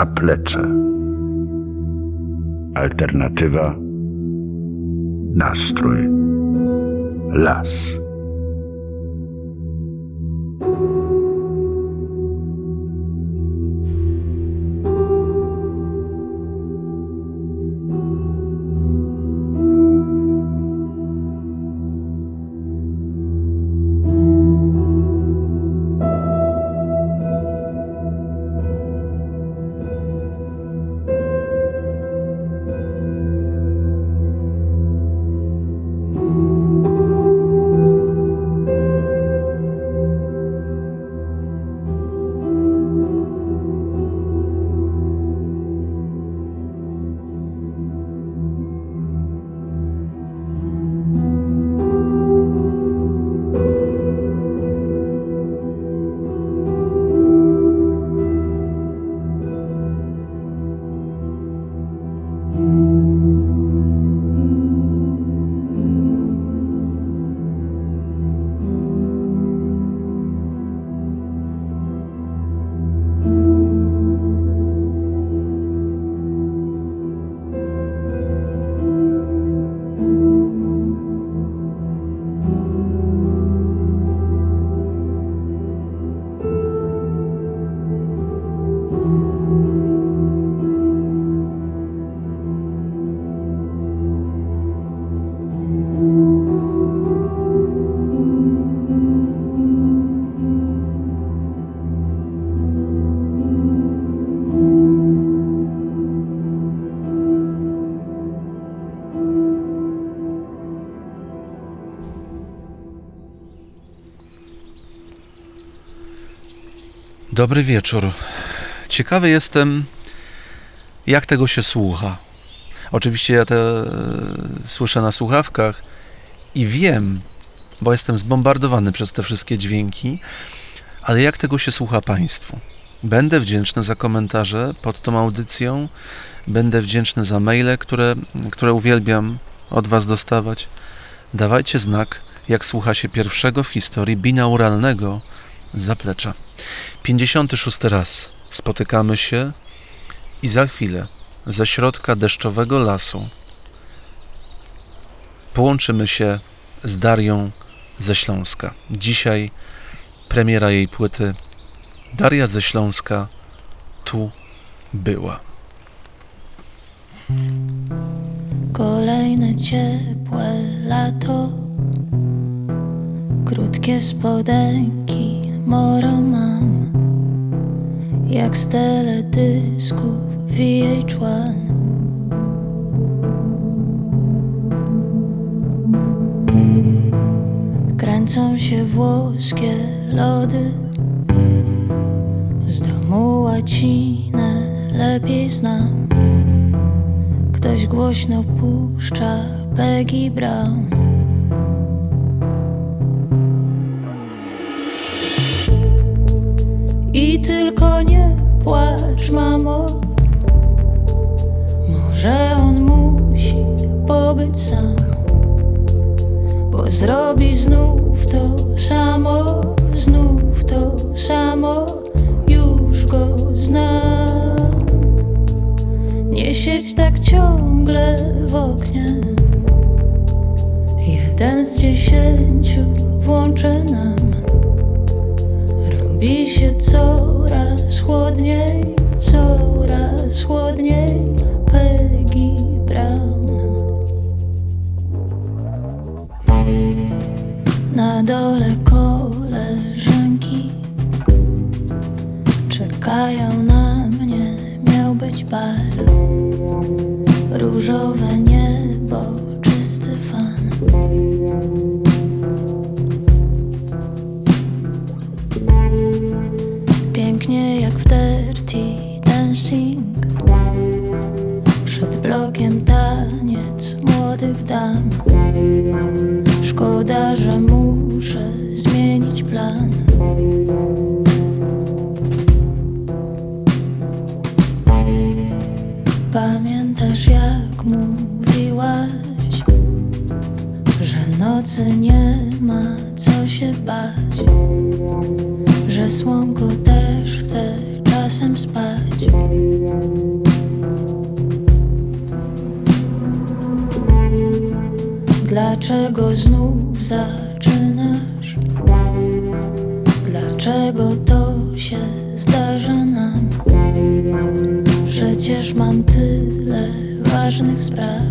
zaplecze. Alternatywa nastrój las. Dobry wieczór. Ciekawy jestem, jak tego się słucha. Oczywiście ja to e, słyszę na słuchawkach i wiem, bo jestem zbombardowany przez te wszystkie dźwięki, ale jak tego się słucha Państwu? Będę wdzięczny za komentarze pod tą audycją, będę wdzięczny za maile, które, które uwielbiam od Was dostawać. Dawajcie znak, jak słucha się pierwszego w historii binauralnego zaplecza. 56 raz spotykamy się i za chwilę ze środka deszczowego lasu połączymy się z Darią ze Śląska. Dzisiaj premiera jej płyty Daria ze Śląska tu była. Kolejne ciepłe lato, krótkie spodenki, moro mam, jak z teledysków VH1. Kręcą się włoskie lody, z domu łacinę lepiej znam. Ktoś głośno puszcza Peggy Brown. I tylko nie płacz, mamo. Może on musi pobyć sam, bo zrobi znów to samo, znów to samo. Już go znam. Nie siedź tak ciągle w oknie. Jeden z dziesięciu włączę nam. Robi się coraz chłodniej, coraz chłodniej. Peggy Brown. Na dole koleżanki czekają na mnie. Miał być bal. Różowe Szkoda, że muszę zmienić plan. Pamiętasz jak mówiłaś, że nocy nie ma co się bać, Dlaczego znów zaczynasz? Dlaczego to się zdarza nam? Przecież mam tyle ważnych spraw.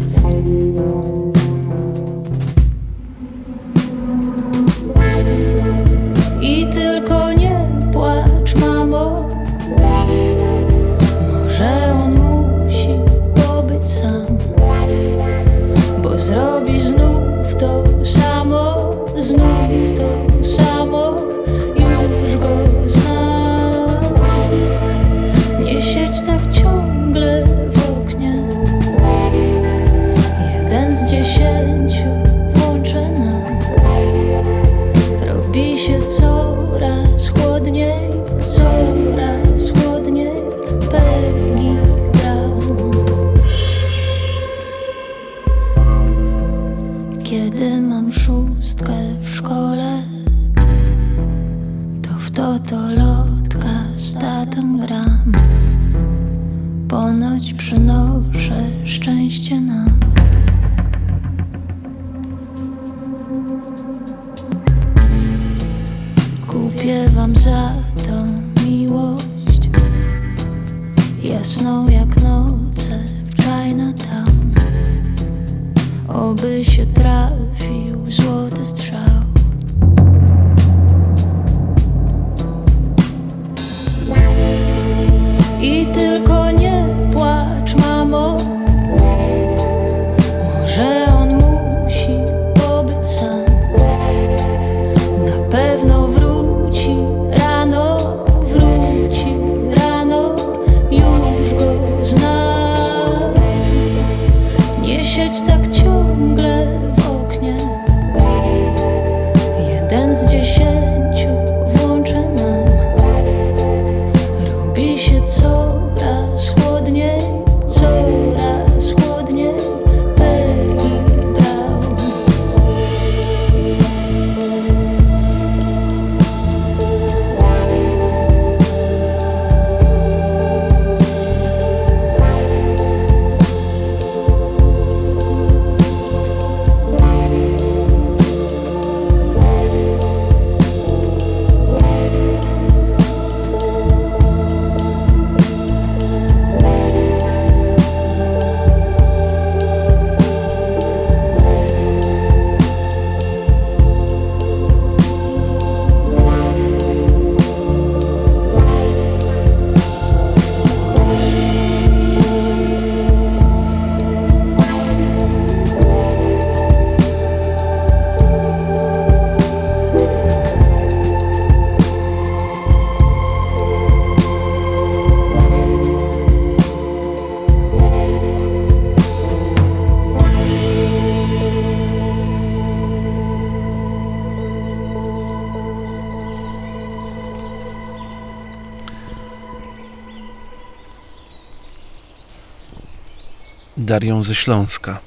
Darią ze Śląska.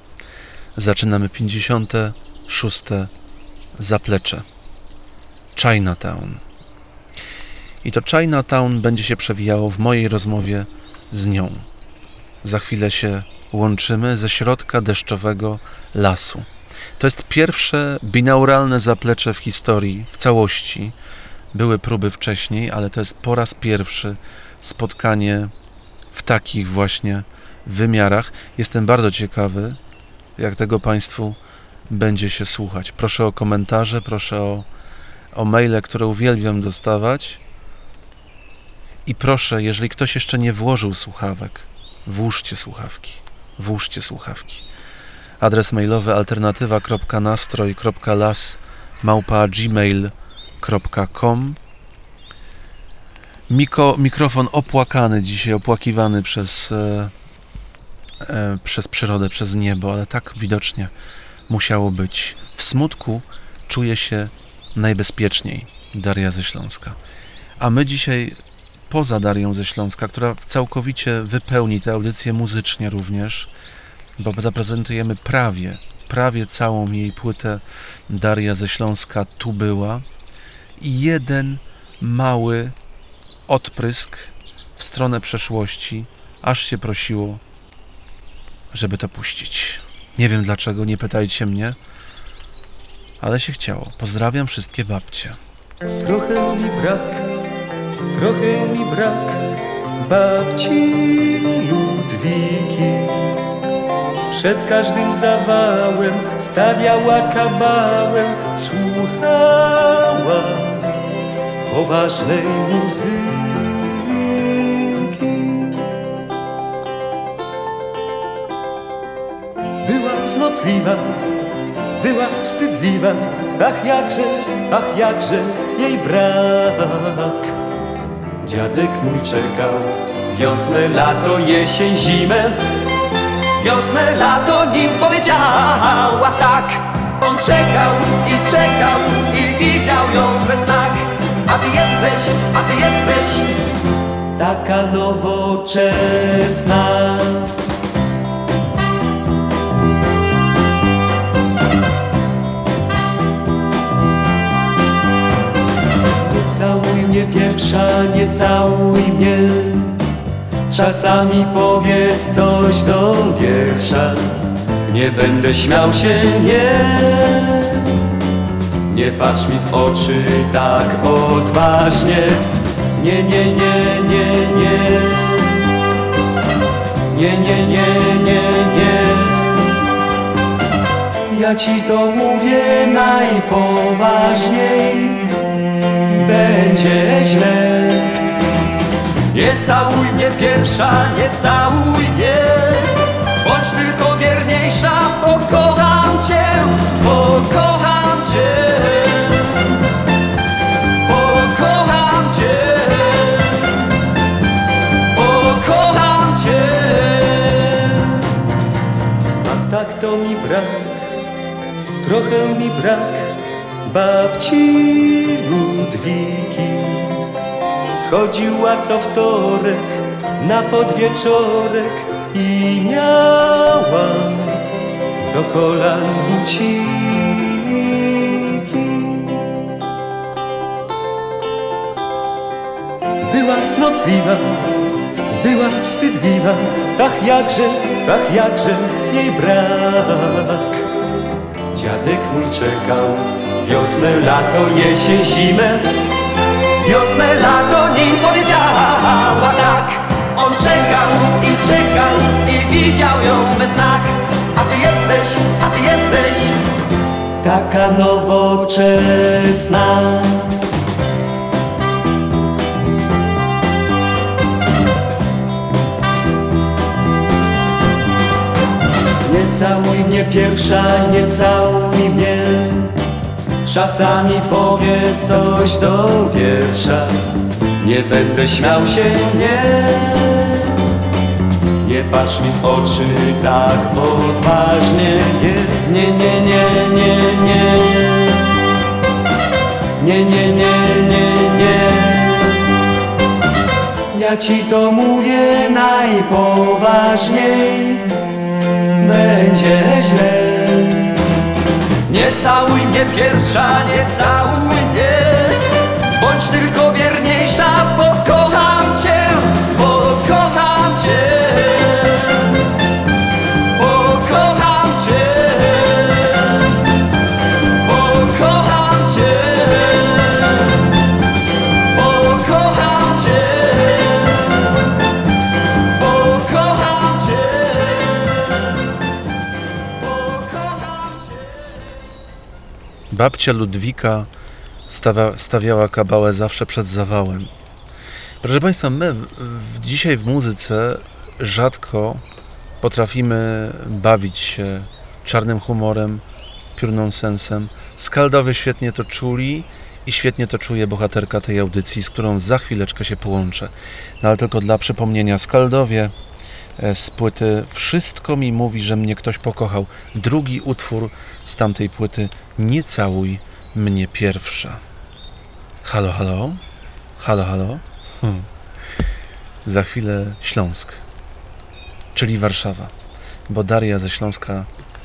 Zaczynamy 56. zaplecze. Chinatown. I to Chinatown będzie się przewijało w mojej rozmowie z nią. Za chwilę się łączymy ze środka deszczowego lasu. To jest pierwsze binauralne zaplecze w historii, w całości. Były próby wcześniej, ale to jest po raz pierwszy spotkanie w takich właśnie wymiarach. Jestem bardzo ciekawy, jak tego Państwu będzie się słuchać. Proszę o komentarze, proszę o, o maile, które uwielbiam dostawać. I proszę, jeżeli ktoś jeszcze nie włożył słuchawek, włóżcie słuchawki. Włóżcie słuchawki. Adres mailowy alternatywa.nastroj.las Miko, Mikrofon opłakany dzisiaj, opłakiwany przez, e, przez przyrodę, przez niebo, ale tak widocznie musiało być. W smutku czuje się najbezpieczniej Daria ze Śląska. A my dzisiaj poza Darią ze Śląska, która całkowicie wypełni tę audycję muzycznie również, bo zaprezentujemy prawie, prawie całą jej płytę Daria ze Śląska tu była i jeden mały odprysk w stronę przeszłości, aż się prosiło, żeby to puścić. Nie wiem dlaczego, nie pytajcie mnie, ale się chciało. Pozdrawiam wszystkie babcie. Trochę mi brak, trochę mi brak babci Ludwiki. Przed każdym zawałem stawiała kabałem, słuchała poważnej muzyki. Cnotliwa, była wstydliwa, ach jakże, ach jakże jej brak. Dziadek mój czekał wiosnę, lato, jesień, zimę. Wiosnę, lato nim powiedziała tak. On czekał i czekał i widział ją we snach. A ty jesteś, a ty jesteś taka nowoczesna. Całuj mnie pierwsza, nie całuj mnie. Czasami powiedz coś do wiersza. Nie będę śmiał się, nie. Nie patrz mi w oczy tak odważnie. Nie, nie, nie, nie, nie. Nie, nie, nie, nie, nie. Ja ci to mówię najpoważniej będzie źle. Nie całuj mnie pierwsza, nie całuj mnie. Bądź tylko wierniejsza, cię, pokocham cię. Cię. Pokocham cię. Tak to mi brak Trochę mi brak babci Ludwiki. Chodziła co wtorek na podwieczorek i miała do kolan buciki. Była cnotliwa, była wstydliwa, ach jakże, ach jakże jej brak. Dziadek mój czekał wiosnę, lato, jesień, zimę. Wiosnę, lato nim powiedziała tak. On czekał i czekał i widział ją we snach. A ty jesteś, a ty jesteś taka nowoczesna. Całuj mnie pierwsza, nie całuj mnie. Czasami powiedz coś do wiersza. Nie będę śmiał się, nie. Nie patrz mi w oczy tak odważnie Nie, nie, nie, nie, nie, nie. Nie, nie, nie, nie, nie. Ja ci to mówię najpoważniej będzie źle. Nie całuj mnie pierwsza, nie całuj mnie. Bądź tylko wierniejsza, pokocham Babcia Ludwika stawia, stawiała kabałę zawsze przed zawałem. Proszę Państwa, my dzisiaj w muzyce rzadko potrafimy bawić się czarnym humorem, piórną sensem. Skaldowie świetnie to czuli i świetnie to czuje bohaterka tej audycji, z którą za chwileczkę się połączę. No ale tylko dla przypomnienia, Skaldowie e, z płyty Wszystko mi mówi, że mnie ktoś pokochał. Drugi utwór z tamtej płyty Nie całuj mnie pierwsza. Halo, halo? Halo, halo? Hmm. Za chwilę Śląsk, czyli Warszawa, bo Daria ze Śląska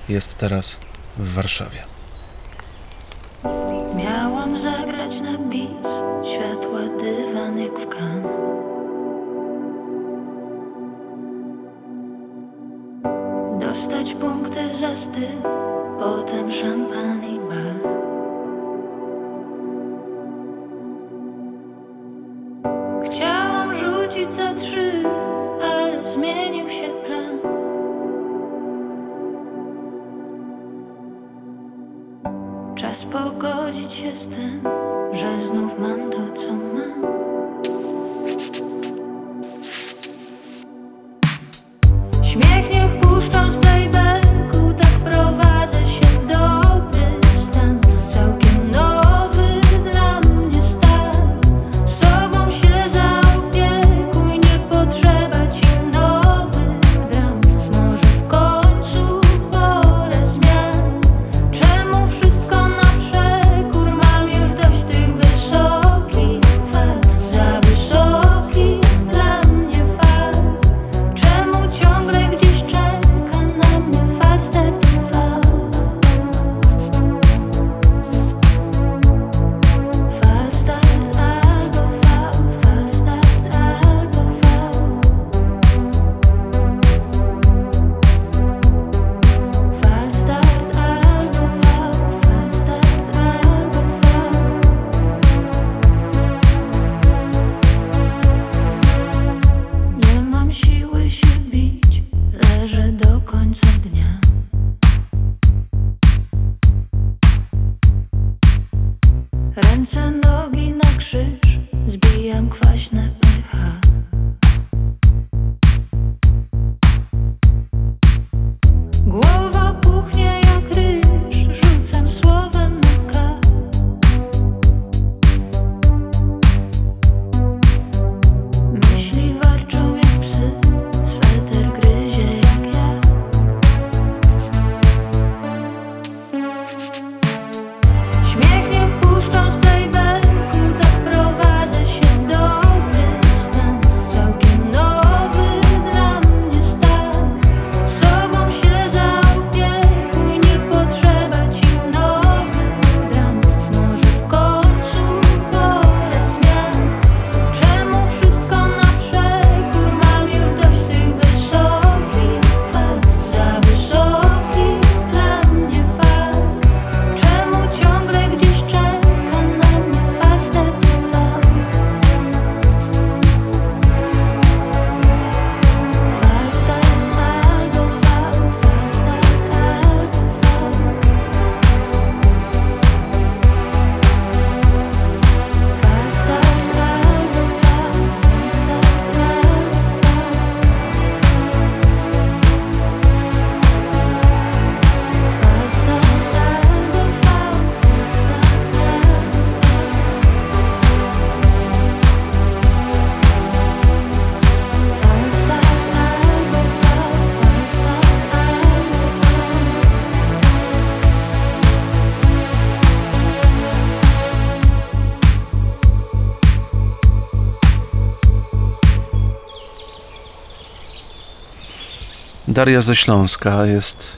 jest teraz w Warszawie. Daria ze Śląska jest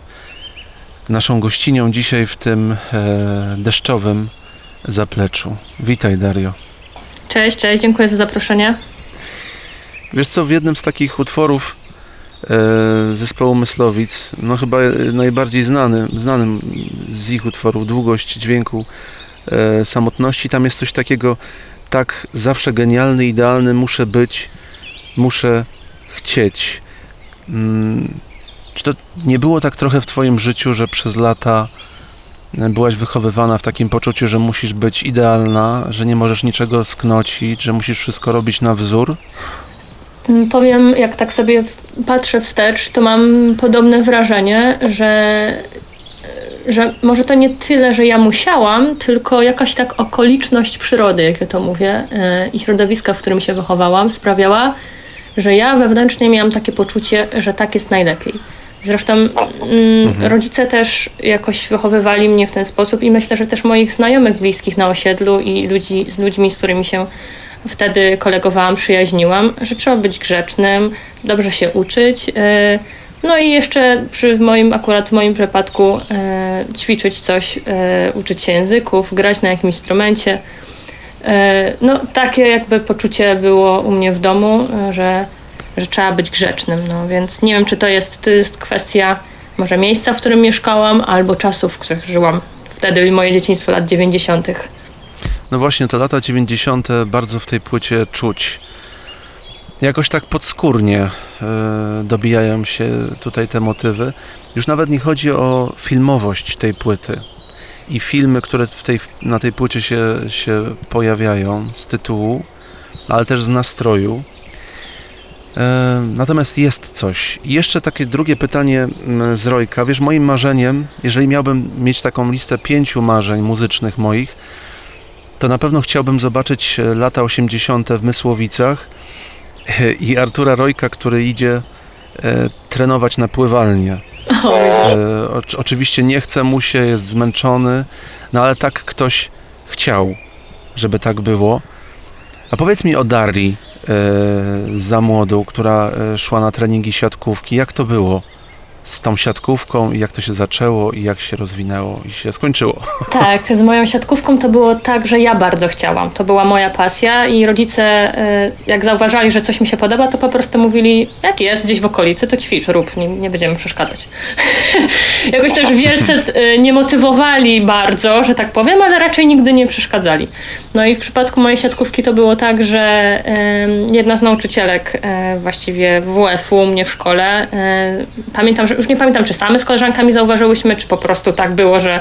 naszą gościnią dzisiaj w tym e, deszczowym zapleczu. Witaj, Dario. Cześć, cześć, dziękuję za zaproszenie. Wiesz co, w jednym z takich utworów e, zespołu Myslowic, no chyba e, najbardziej znany, znanym z ich utworów, Długość dźwięku samotności, tam jest coś takiego, tak zawsze genialny, idealny muszę być, muszę chcieć. Czy to nie było tak trochę w twoim życiu, że przez lata e, byłaś wychowywana w takim poczuciu, że musisz być idealna, że nie możesz niczego sknocić, że musisz wszystko robić na wzór? Mm, Powiem, jak tak sobie patrzę wstecz, to mam podobne wrażenie, że, że może to nie tyle, że ja musiałam, tylko jakaś tak okoliczność przyrody, jak ja to mówię, e, i środowiska, w którym się wychowałam, sprawiała, że ja wewnętrznie miałam takie poczucie, że tak jest najlepiej. Zresztą mm, rodzice też jakoś wychowywali mnie w ten sposób i myślę, że też moich znajomych bliskich na osiedlu i ludzi, z ludźmi, z którymi się wtedy kolegowałam, przyjaźniłam, że trzeba być grzecznym, dobrze się uczyć. e, No i jeszcze przy moim, akurat w moim przypadku, e, ćwiczyć coś, e, uczyć się języków, grać na jakimś instrumencie. No takie jakby poczucie było u mnie w domu, że, że trzeba być grzecznym. No więc nie wiem, czy to jest, to jest kwestia może miejsca, w którym mieszkałam, albo czasów, w których żyłam. Wtedy moje dzieciństwo lat 90. No właśnie, te lata 90. bardzo w tej płycie czuć. Jakoś tak podskórnie e, dobijają się tutaj te motywy. Już nawet nie chodzi o filmowość tej płyty. i filmy, które w tej, na tej płycie się, się pojawiają z tytułu, ale też z nastroju. E, Natomiast jest coś. I jeszcze takie drugie pytanie mm, z Rojka. Wiesz, moim marzeniem, jeżeli miałbym mieć taką listę pięciu marzeń muzycznych moich, to na pewno chciałbym zobaczyć e, lata 80. w Mysłowicach e, i Artura Rojka, który idzie trenować na pływalnię. O, oczywiście nie chce mu się, jest zmęczony, no ale tak ktoś chciał, żeby tak było. A powiedz mi o Darii za młodu, która e, szła na treningi siatkówki. Jak to było z tą siatkówką i jak to się zaczęło i jak się rozwinęło i się skończyło? Tak, z moją siatkówką to było tak, że ja bardzo chciałam. To była moja pasja i rodzice, y, jak zauważali, że coś mi się podoba, to po prostu mówili, jak jest gdzieś w okolicy, to ćwicz, rób, nie, nie będziemy przeszkadzać. Jakoś też wielce y, nie motywowali bardzo, że tak powiem, ale raczej nigdy nie przeszkadzali. No i w przypadku mojej siatkówki to było tak, że jedna z nauczycielek y, właściwie WF-u u mnie w szkole, pamiętam, że już nie pamiętam, czy same z koleżankami zauważyłyśmy, czy po prostu tak było, że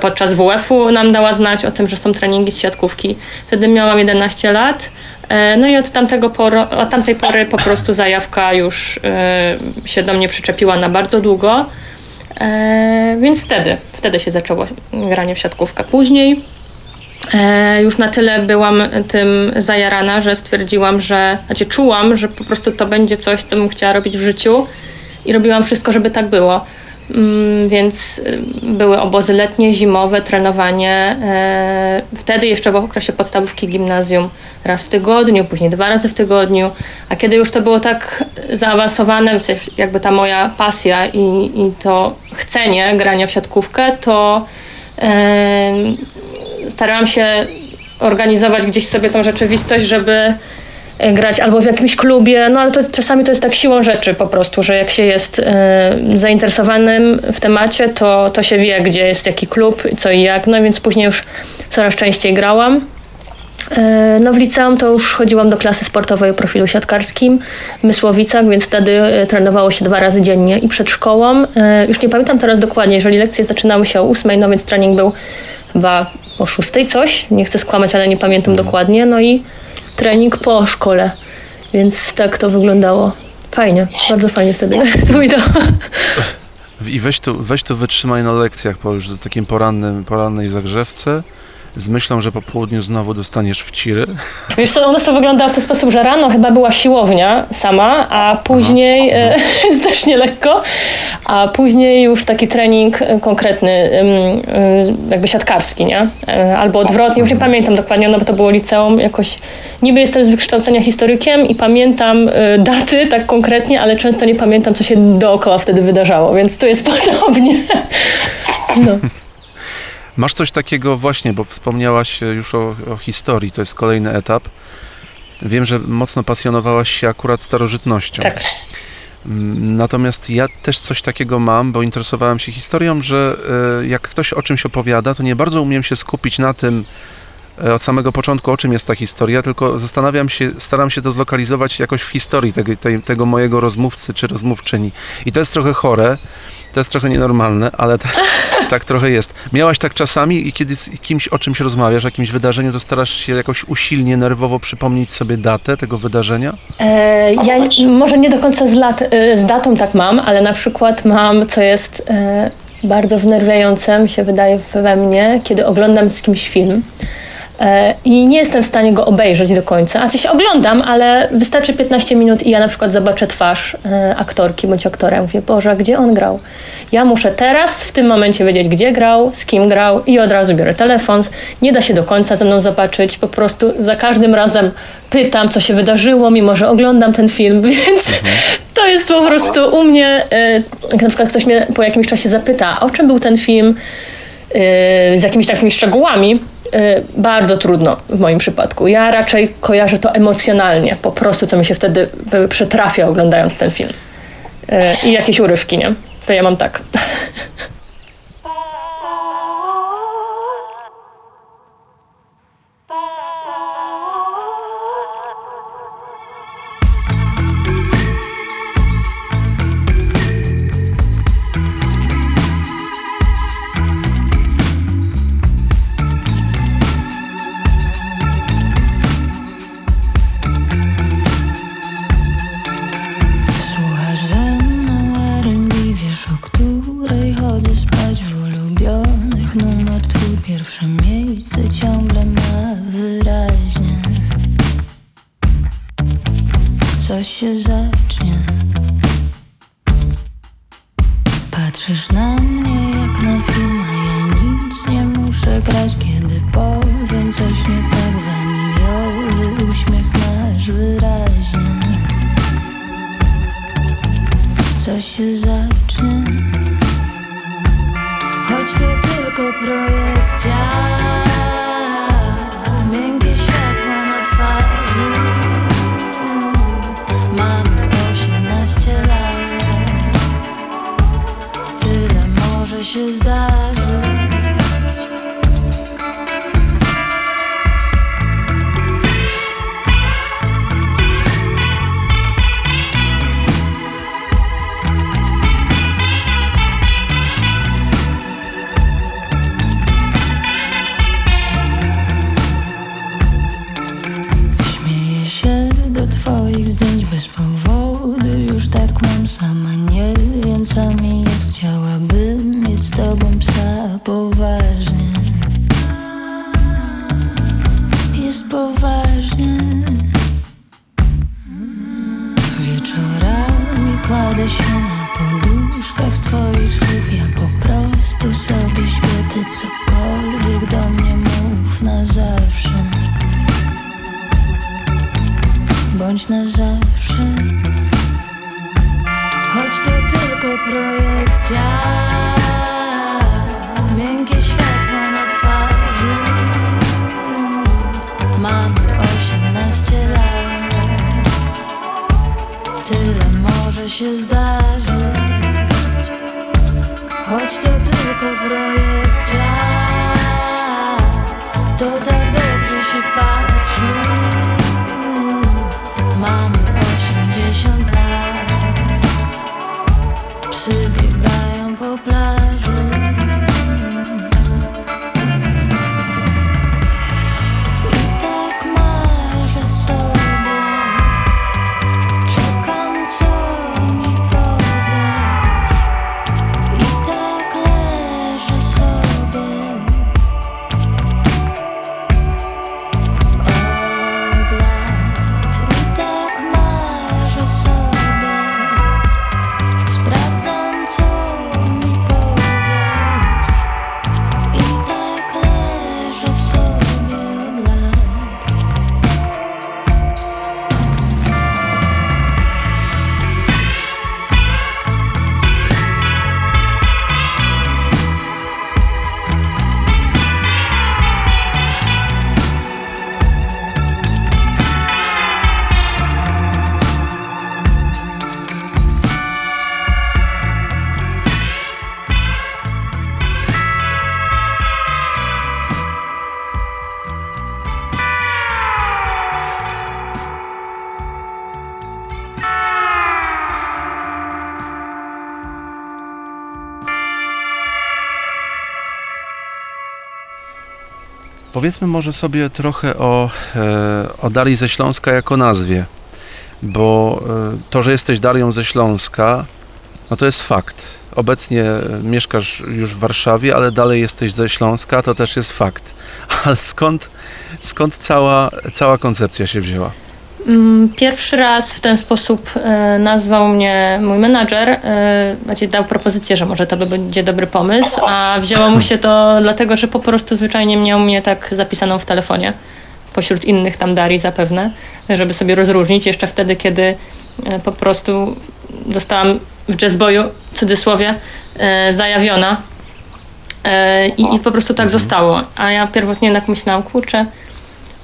podczas WF-u nam dała znać o tym, że są treningi z siatkówki. Wtedy miałam 11 lat. E, No i od, tamtego od tamtej pory po prostu zajawka już e, się do mnie przyczepiła na bardzo długo. E, Więc wtedy, wtedy się zaczęło granie w siatkówkę. Później już na tyle byłam tym zajarana, że stwierdziłam, że, znaczy czułam, że po prostu to będzie coś, co bym chciała robić w życiu i robiłam wszystko, żeby tak było. Mm, Więc y, były obozy letnie, zimowe, trenowanie. e, Wtedy jeszcze w okresie podstawówki gimnazjum raz w tygodniu, później dwa razy w tygodniu. A kiedy już to było tak zaawansowane, jakby ta moja pasja i, i to chcenie grania w siatkówkę, to e, starałam się organizować gdzieś sobie tą rzeczywistość, żeby grać albo w jakimś klubie, no ale to czasami to jest tak siłą rzeczy po prostu, że jak się jest e, zainteresowanym w temacie, to, to się wie, gdzie jest jaki klub, co i jak, no więc później już coraz częściej grałam. E, No w liceum to już chodziłam do klasy sportowej o profilu siatkarskim w Mysłowicach, więc wtedy e, trenowało się dwa razy dziennie i przed szkołą. E, Już nie pamiętam teraz dokładnie, jeżeli lekcje zaczynały się o ósmej, no więc trening był chyba o szóstej coś, nie chcę skłamać, ale nie pamiętam dokładnie, no i trening po szkole, więc tak to wyglądało. Fajnie, bardzo fajnie wtedy wspominałam. I weź tu, weź tu wytrzymaj na lekcjach po już takim porannym, porannej zagrzewce z myślą, że po południu znowu dostaniesz w ciry. Wiesz co, u nas to wyglądało w ten sposób, że rano chyba była siłownia sama, a później, e, też nie lekko, a później już taki trening konkretny, e, jakby siatkarski, nie? E, Albo odwrotnie, już nie pamiętam dokładnie, no bo to było liceum, jakoś niby jestem z wykształcenia historykiem i pamiętam e, daty tak konkretnie, ale często nie pamiętam, co się dookoła wtedy wydarzało, więc tu jest podobnie. No. Masz coś takiego właśnie, bo wspomniałaś e, już o, o historii, to jest kolejny etap. Wiem, że mocno pasjonowałaś się akurat starożytnością. Tak. Mm, Natomiast ja też coś takiego mam, bo interesowałem się historią, że e, jak ktoś o czymś opowiada, to nie bardzo umiem się skupić na tym e, od samego początku, o czym jest ta historia, tylko zastanawiam się, staram się to zlokalizować jakoś w historii tego, tej, tego mojego rozmówcy czy rozmówczyni. I to jest trochę chore, to jest trochę nienormalne, ale ta, tak trochę jest. Miałaś tak czasami i kiedy z kimś o czymś rozmawiasz, o jakimś wydarzeniu, to starasz się jakoś usilnie, nerwowo przypomnieć sobie datę tego wydarzenia? E, ja może nie do końca z, lat, e, z datą tak mam, ale na przykład mam, co jest e, bardzo wnerwiające, mi się wydaje we mnie, kiedy oglądam z kimś film. E, I nie jestem w stanie go obejrzeć do końca. A coś oglądam, ale wystarczy 15 minut i ja na przykład zobaczę twarz e, aktorki bądź aktora. Mówię, Boże, gdzie on grał? Ja muszę teraz, w tym momencie wiedzieć, gdzie grał, z kim grał i od razu biorę telefon. Nie da się do końca ze mną zobaczyć. Po prostu za każdym razem pytam, co się wydarzyło, mimo że oglądam ten film, więc to jest po prostu u mnie, e, jak na przykład ktoś mnie po jakimś czasie zapyta, o czym był ten film, z jakimiś takimi szczegółami, bardzo trudno w moim przypadku. Ja raczej kojarzę to emocjonalnie, po prostu co mi się wtedy przytrafia oglądając ten film. E, I jakieś urywki, nie? To ja mam tak. Wieczorami kładę się na poduszkach z Powiedzmy może sobie trochę o, e, o Darii ze Śląska jako nazwie, bo e, to, że jesteś Darią ze Śląska, no to jest fakt. Obecnie mieszkasz już w Warszawie, ale dalej jesteś ze Śląska, to też jest fakt. Ale skąd, skąd cała, cała koncepcja się wzięła? Mm, Pierwszy raz w ten sposób e, nazwał mnie mój menadżer. Znaczy dał propozycję, że może to by będzie dobry pomysł, a wzięło mu się to dlatego, że po prostu zwyczajnie miał mnie tak zapisaną w telefonie. Pośród innych tam Darii zapewne, żeby sobie rozróżnić. Jeszcze wtedy, kiedy e, po prostu dostałam w jazzboju, w cudzysłowie, zajawiona. I, I po prostu tak zostało. A ja pierwotnie jednak myślałam, kurczę,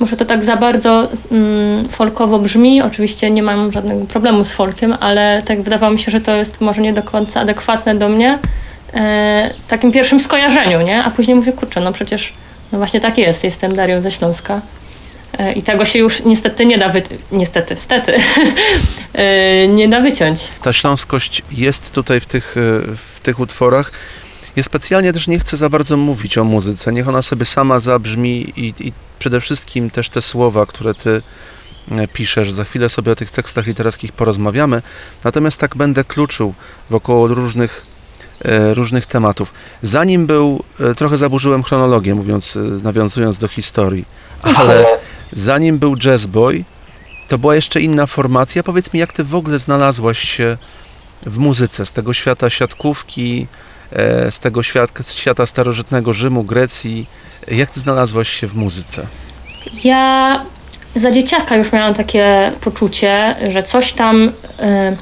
może to tak za bardzo mm, folkowo brzmi. Oczywiście nie mam żadnego problemu z folkiem, ale tak wydawało mi się, że to jest może nie do końca adekwatne do mnie. E, takim pierwszym skojarzeniu, nie? A później mówię, kurczę, no przecież no właśnie tak jest. Jestem Darią ze Śląska. E, I tego się już niestety nie da wy... niestety, stety, e, nie da wyciąć. Ta śląskość jest tutaj w tych, e, w tych utworach. Ja specjalnie też nie chcę za bardzo mówić o muzyce. Niech ona sobie sama zabrzmi i, i przede wszystkim też te słowa, które ty e, piszesz. Za chwilę sobie o tych tekstach literackich porozmawiamy. Natomiast tak będę kluczył wokoło różnych e, różnych tematów. Zanim był, e, trochę zaburzyłem chronologię, mówiąc, nawiązując do historii, ale zanim był Jazz Boy, to była jeszcze inna formacja. Powiedz mi, jak ty w ogóle znalazłaś się w muzyce, z tego świata siatkówki, z tego świata, świata starożytnego Rzymu, Grecji. Jak ty znalazłaś się w muzyce? Ja za dzieciaka już miałam takie poczucie, że coś tam y,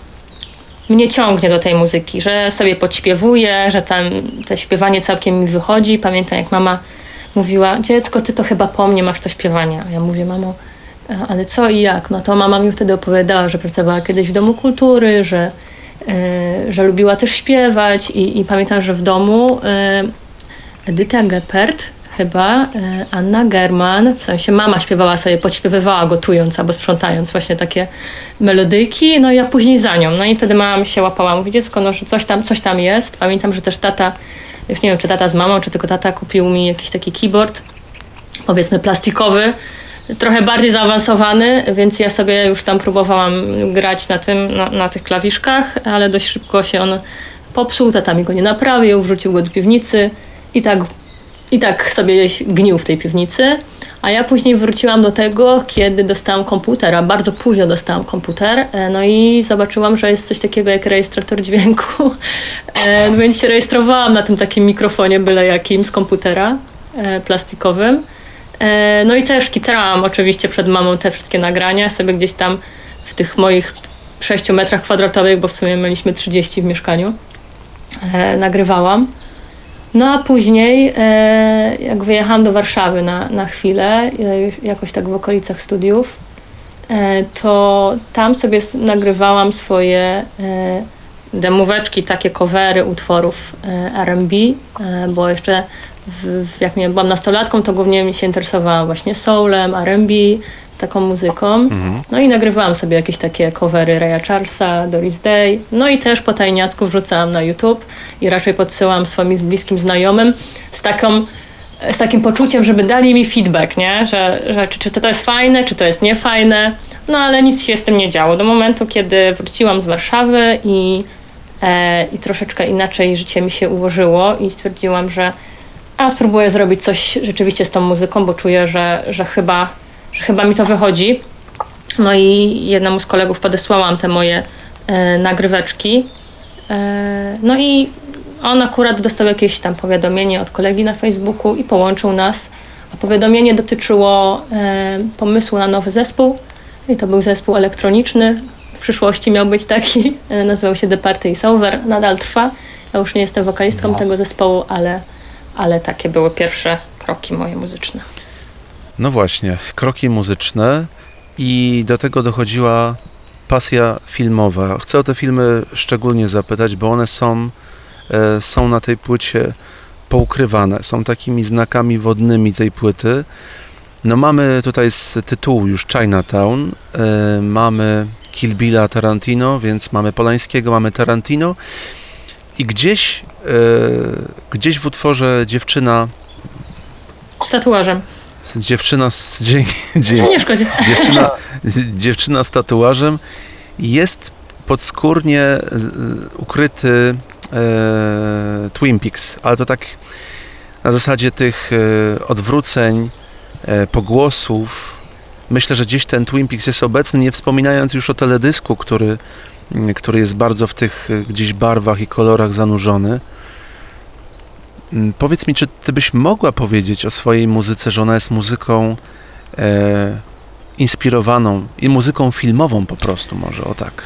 mnie ciągnie do tej muzyki, że sobie podśpiewuję, że tam te śpiewanie całkiem mi wychodzi. Pamiętam, jak mama mówiła, dziecko, ty to chyba po mnie masz to śpiewanie. A ja mówię, mamo, a- ale co i jak? No to mama mi wtedy opowiadała, że pracowała kiedyś w Domu Kultury, że, że lubiła też śpiewać i, i pamiętam, że w domu y, Edyta Geppert chyba, y, Anna German, w sensie mama śpiewała sobie, podśpiewywała gotując albo sprzątając właśnie takie melodyjki, no i ja później za nią. No i wtedy mama mi się łapała, mówi dziecko, no że coś tam, coś tam jest. Pamiętam, że też tata, już nie wiem czy tata z mamą, czy tylko tata kupił mi jakiś taki keyboard, powiedzmy plastikowy, trochę bardziej zaawansowany, więc ja sobie już tam próbowałam grać na tym, na, na tych klawiszkach, ale dość szybko się on popsuł, tata mi go nie naprawił, wrzucił go do piwnicy i tak, i tak sobie gnił w tej piwnicy. A ja później wróciłam do tego, kiedy dostałam komputera. Bardzo późno dostałam komputer, e, no i zobaczyłam, że jest coś takiego jak rejestrator dźwięku. E, no Więc się rejestrowałam na tym takim mikrofonie byle jakim z komputera e, plastikowym. E, No i też kitrałam oczywiście przed mamą te wszystkie nagrania, sobie gdzieś tam w tych moich 6 metrach kwadratowych, bo w sumie mieliśmy 30 w mieszkaniu, e, nagrywałam. No a później, e, jak wyjechałam do Warszawy na, na chwilę, jakoś tak w okolicach studiów, to tam sobie nagrywałam swoje demóweczki, takie covery utworów R&B, bo jeszcze w, jak nie byłam nastolatką, to głównie mi się interesowałam właśnie soulem, R&B, taką muzyką. No i nagrywałam sobie jakieś takie covery Raya Charlesa, Doris Day. No i też po tajniacku wrzucałam na YouTube i raczej podsyłam swoim bliskim znajomym z taką z takim poczuciem, żeby dali mi feedback, nie? Że, że czy, czy to jest fajne, czy to jest niefajne. No ale nic się z tym nie działo. Do momentu, kiedy wróciłam z Warszawy i, e, i troszeczkę inaczej życie mi się ułożyło i stwierdziłam, że a spróbuję zrobić coś rzeczywiście z tą muzyką, bo czuję, że, że, chyba, że chyba mi to wychodzi. No i jednemu z kolegów podesłałam te moje e, nagryweczki. E, no i on akurat dostał jakieś tam powiadomienie od kolegi na Facebooku i połączył nas. A powiadomienie dotyczyło e, pomysłu na nowy zespół. I to był zespół elektroniczny. W przyszłości miał być taki. E, nazywał się The Party is Over. Nadal trwa. Ja już nie jestem wokalistką tego zespołu, ale, ale takie były pierwsze kroki moje muzyczne. No właśnie, kroki muzyczne i do tego dochodziła pasja filmowa. Chcę o te filmy szczególnie zapytać, bo one są, e, są na tej płycie poukrywane, są takimi znakami wodnymi tej płyty. No mamy tutaj z tytułu już Chinatown, e, mamy Kill Billa Tarantino, więc mamy Polańskiego, mamy Tarantino i gdzieś, e, gdzieś w utworze dziewczyna, Z tatuażem. dziewczyna z dzięki, dzięki, Nie szkodzi. dziewczyna, dziewczyna z tatuażem jest podskórnie z- ukryty e, Twin Peaks, ale to tak na zasadzie tych e, odwróceń, e, pogłosów. Myślę, że gdzieś ten Twin Peaks jest obecny, nie wspominając już o teledysku, który, który jest bardzo w tych e, gdzieś barwach i kolorach zanurzony. Mm, Powiedz mi, czy ty byś mogła powiedzieć o swojej muzyce, że ona jest muzyką e, inspirowaną i muzyką filmową po prostu może, o tak.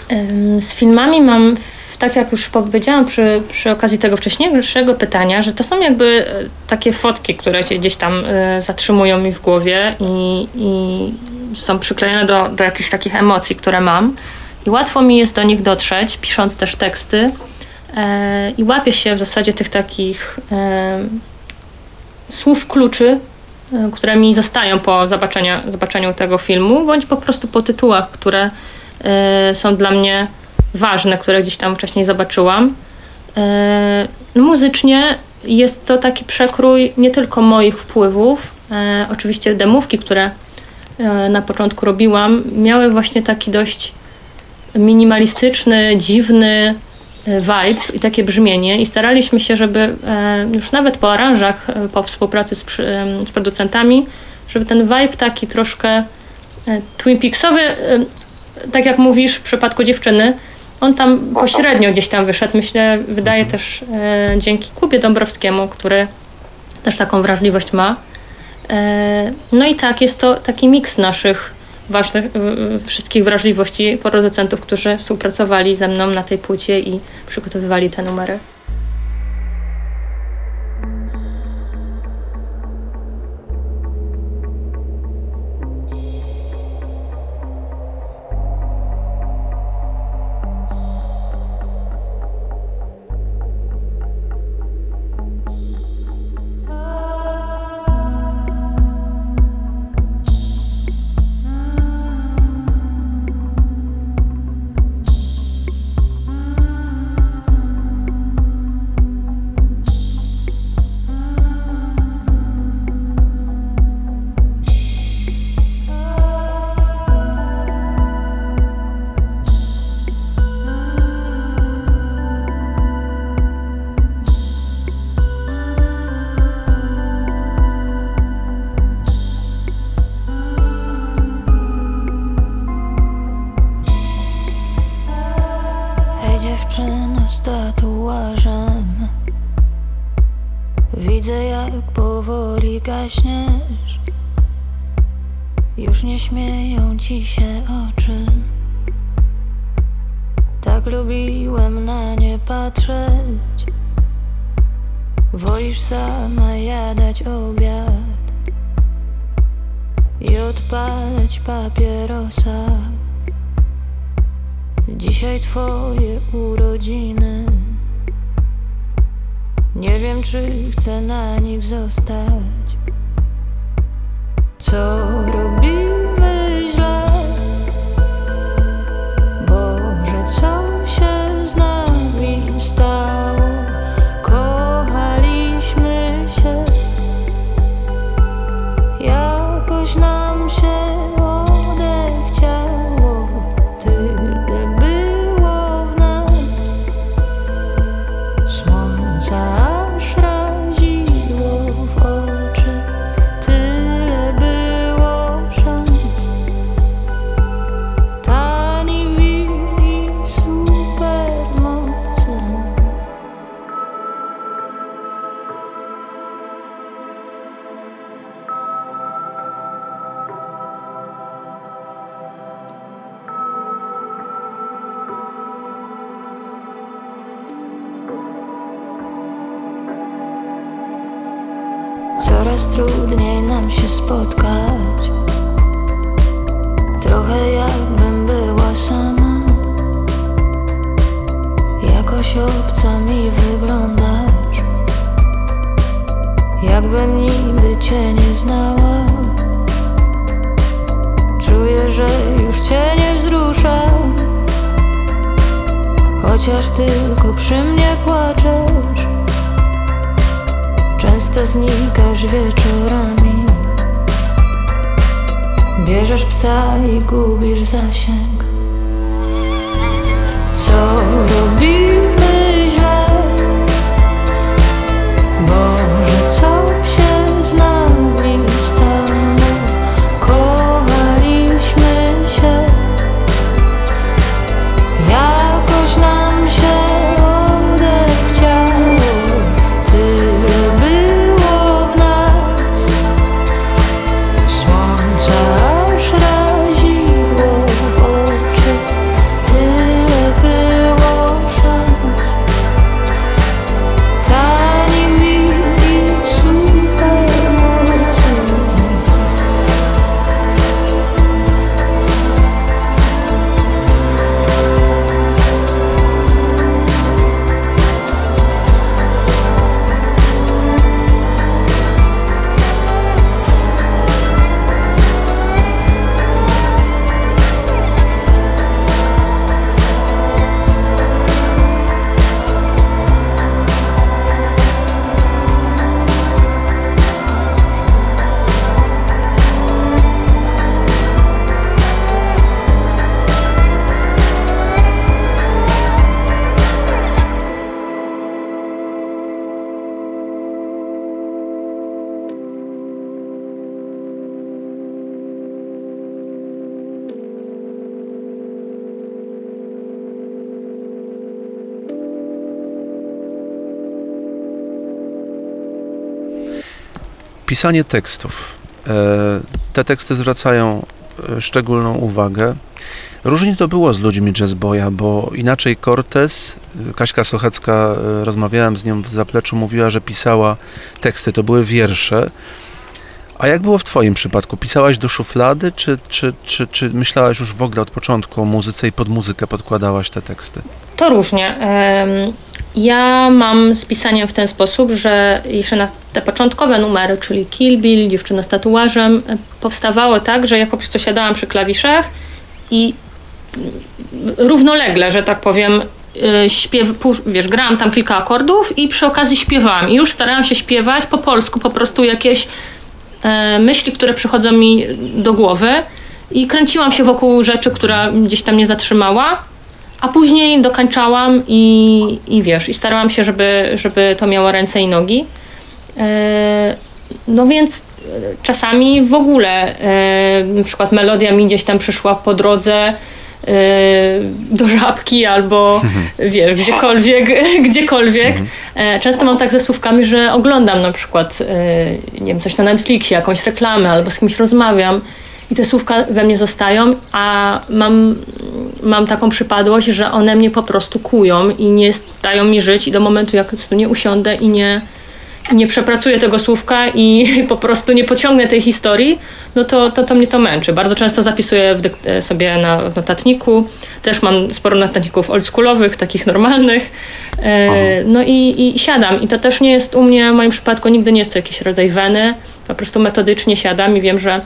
Z filmami mam, tak jak już powiedziałam przy, przy okazji tego wcześniejszego pytania, że to są jakby e, takie fotki, które cię gdzieś tam e, zatrzymują mi w głowie i, i są przyklejone do, do jakichś takich emocji, które mam. I łatwo mi jest do nich dotrzeć, pisząc też teksty. E, I łapię się w zasadzie tych takich e, słów kluczy, e, które mi zostają po zobaczeniu, zobaczeniu tego filmu, bądź po prostu po tytułach, które są dla mnie ważne, które gdzieś tam wcześniej zobaczyłam. No muzycznie jest to taki przekrój nie tylko moich wpływów, oczywiście demówki, które na początku robiłam, miały właśnie taki dość minimalistyczny, dziwny, e, vibe i takie brzmienie i staraliśmy się, żeby e, już nawet po aranżach, e, po współpracy z, z producentami, żeby ten vibe taki troszkę Twin Peaksowy, tak jak mówisz w przypadku dziewczyny, on tam pośrednio gdzieś tam wyszedł. Myślę, wydaje też e, dzięki Kubie Dąbrowskiemu, który też taką wrażliwość ma. No i tak, jest to taki miks naszych ważnych, y, y, wszystkich wrażliwości producentów, którzy współpracowali ze mną na tej płycie i przygotowywali te numery. Tatuażem. Widzę jak powoli gaśniesz. Już nie śmieją ci się oczy. Tak lubiłem na nie patrzeć. Wolisz sama jadać obiad I odpalać papierosa Dzisiaj twoje urodziny. Nie wiem, czy chcę na nich zostać. Co robimy i gubisz zasięg Pisanie tekstów. E, Te teksty zwracają e, szczególną uwagę. Różnie to było z ludźmi jazzboya, bo inaczej Cortez, e, Kaśka Sochecka, rozmawiałem z nią w zapleczu, mówiła, że pisała teksty, to były wiersze. A jak było w Twoim przypadku? Pisałaś do szuflady, czy, czy, czy, czy myślałaś już w ogóle od początku o muzyce i pod muzykę podkładałaś te teksty? To różnie. Ja mam z pisaniem w ten sposób, że jeszcze na te początkowe numery, czyli Kill Bill, Dziewczyna z tatuażem, powstawało tak, że ja po prostu siadałam przy klawiszach i równolegle, że tak powiem, y, śpiew, wiesz, grałam tam kilka akordów i przy okazji śpiewałam. I już starałam się śpiewać po polsku, po prostu jakieś e, myśli, które przychodzą mi do głowy i kręciłam się wokół rzeczy, która gdzieś tam mnie zatrzymała, a później dokańczałam i, i wiesz, i starałam się, żeby, żeby to miało ręce i nogi. E, no więc e, czasami w ogóle e, na przykład melodia mi gdzieś tam przyszła po drodze do żabki albo wiesz, gdziekolwiek, gdziekolwiek. E, Często mam tak ze słówkami, że oglądam na przykład nie wiem, coś na Netflixie, jakąś reklamę albo z kimś rozmawiam i te słówka we mnie zostają, a mam, mam taką przypadłość, że one mnie po prostu kują i nie dają mi żyć i do momentu jak po prostu nie usiądę i nie, nie przepracuję tego słówka i po prostu nie pociągnę tej historii, no to, to, to mnie to męczy. Bardzo często zapisuję e, sobie na, w notatniku. Też mam sporo notatników oldschoolowych, takich normalnych. E, no i, i siadam. I to też nie jest u mnie, w moim przypadku nigdy nie jest to jakiś rodzaj weny. Po prostu metodycznie siadam i wiem, że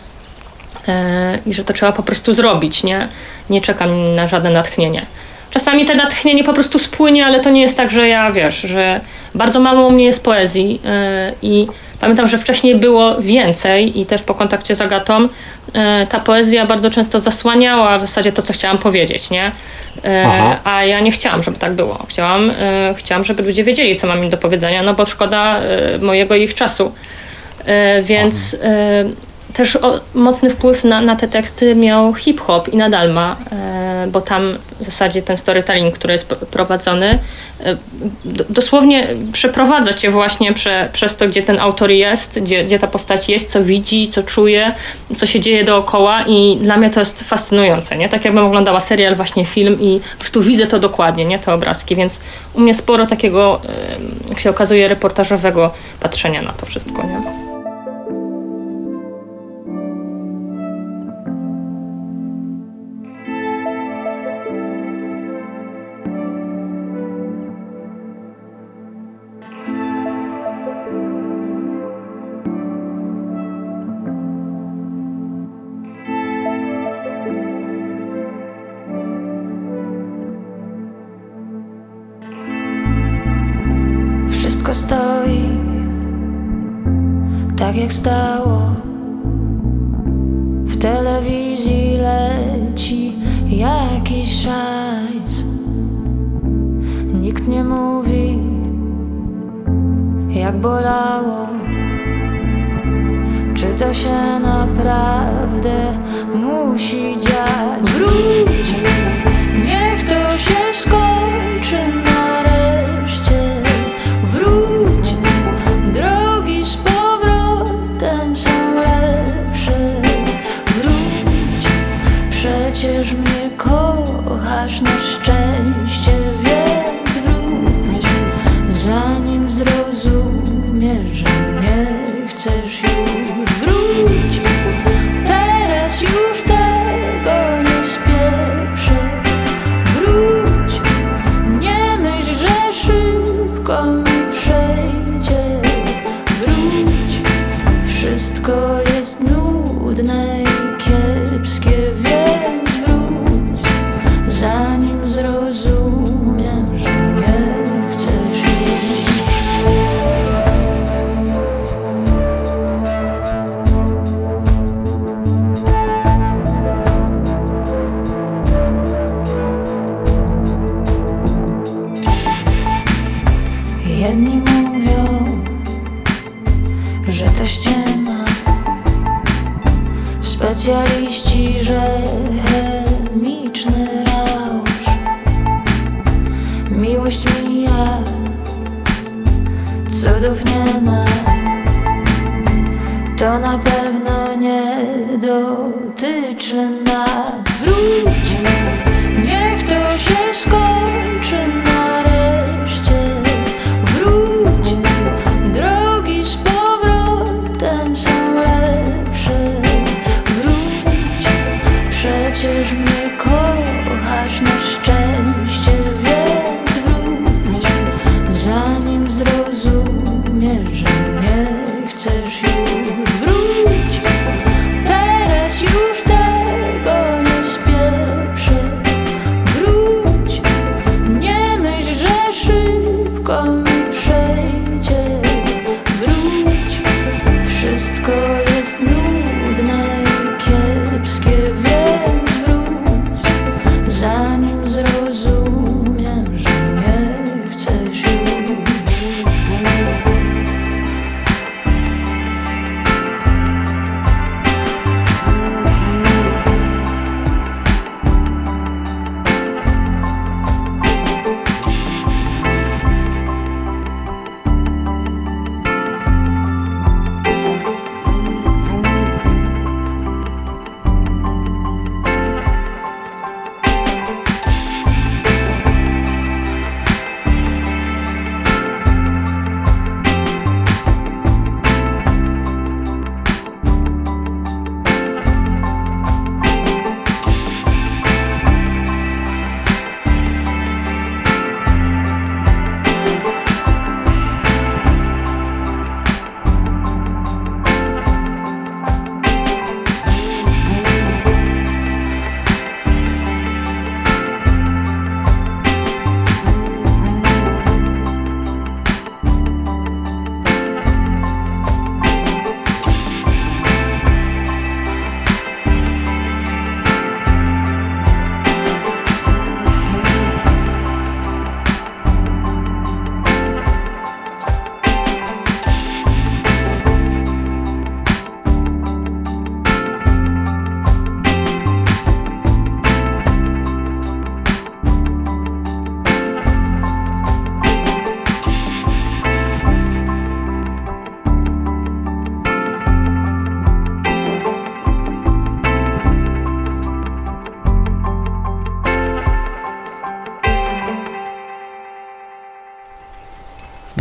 i że to trzeba po prostu zrobić, nie? Nie czekam na żadne natchnienie. Czasami te natchnienie po prostu spłynie, ale to nie jest tak, że ja, wiesz, że bardzo mało u mnie jest poezji e, i pamiętam, że wcześniej było więcej i też po kontakcie z Agatą e, ta poezja bardzo często zasłaniała w zasadzie to, co chciałam powiedzieć, nie? E, Aha. a ja nie chciałam, żeby tak było. Chciałam, e, chciałam, żeby ludzie wiedzieli, co mam im do powiedzenia, no bo szkoda e, mojego ich czasu. E, więc e, też o, mocny wpływ na, na te teksty miał hip-hop i nadal ma, e, bo tam w zasadzie ten storytelling, który jest pr- prowadzony, e, dosłownie przeprowadza cię właśnie prze, przez to, gdzie ten autor jest, gdzie, gdzie ta postać jest, co widzi, co czuje, co się dzieje dookoła i dla mnie to jest fascynujące, nie? Tak jakbym oglądała serial, właśnie film i po prostu widzę to dokładnie, nie? Te obrazki, więc u mnie sporo takiego, em, jak się okazuje, reportażowego patrzenia na to wszystko, nie? Tak jak stało. W telewizji leci jakiś szajs. Nikt nie mówi, jak bolało. Czy to się naprawdę musi dziać? Wróć,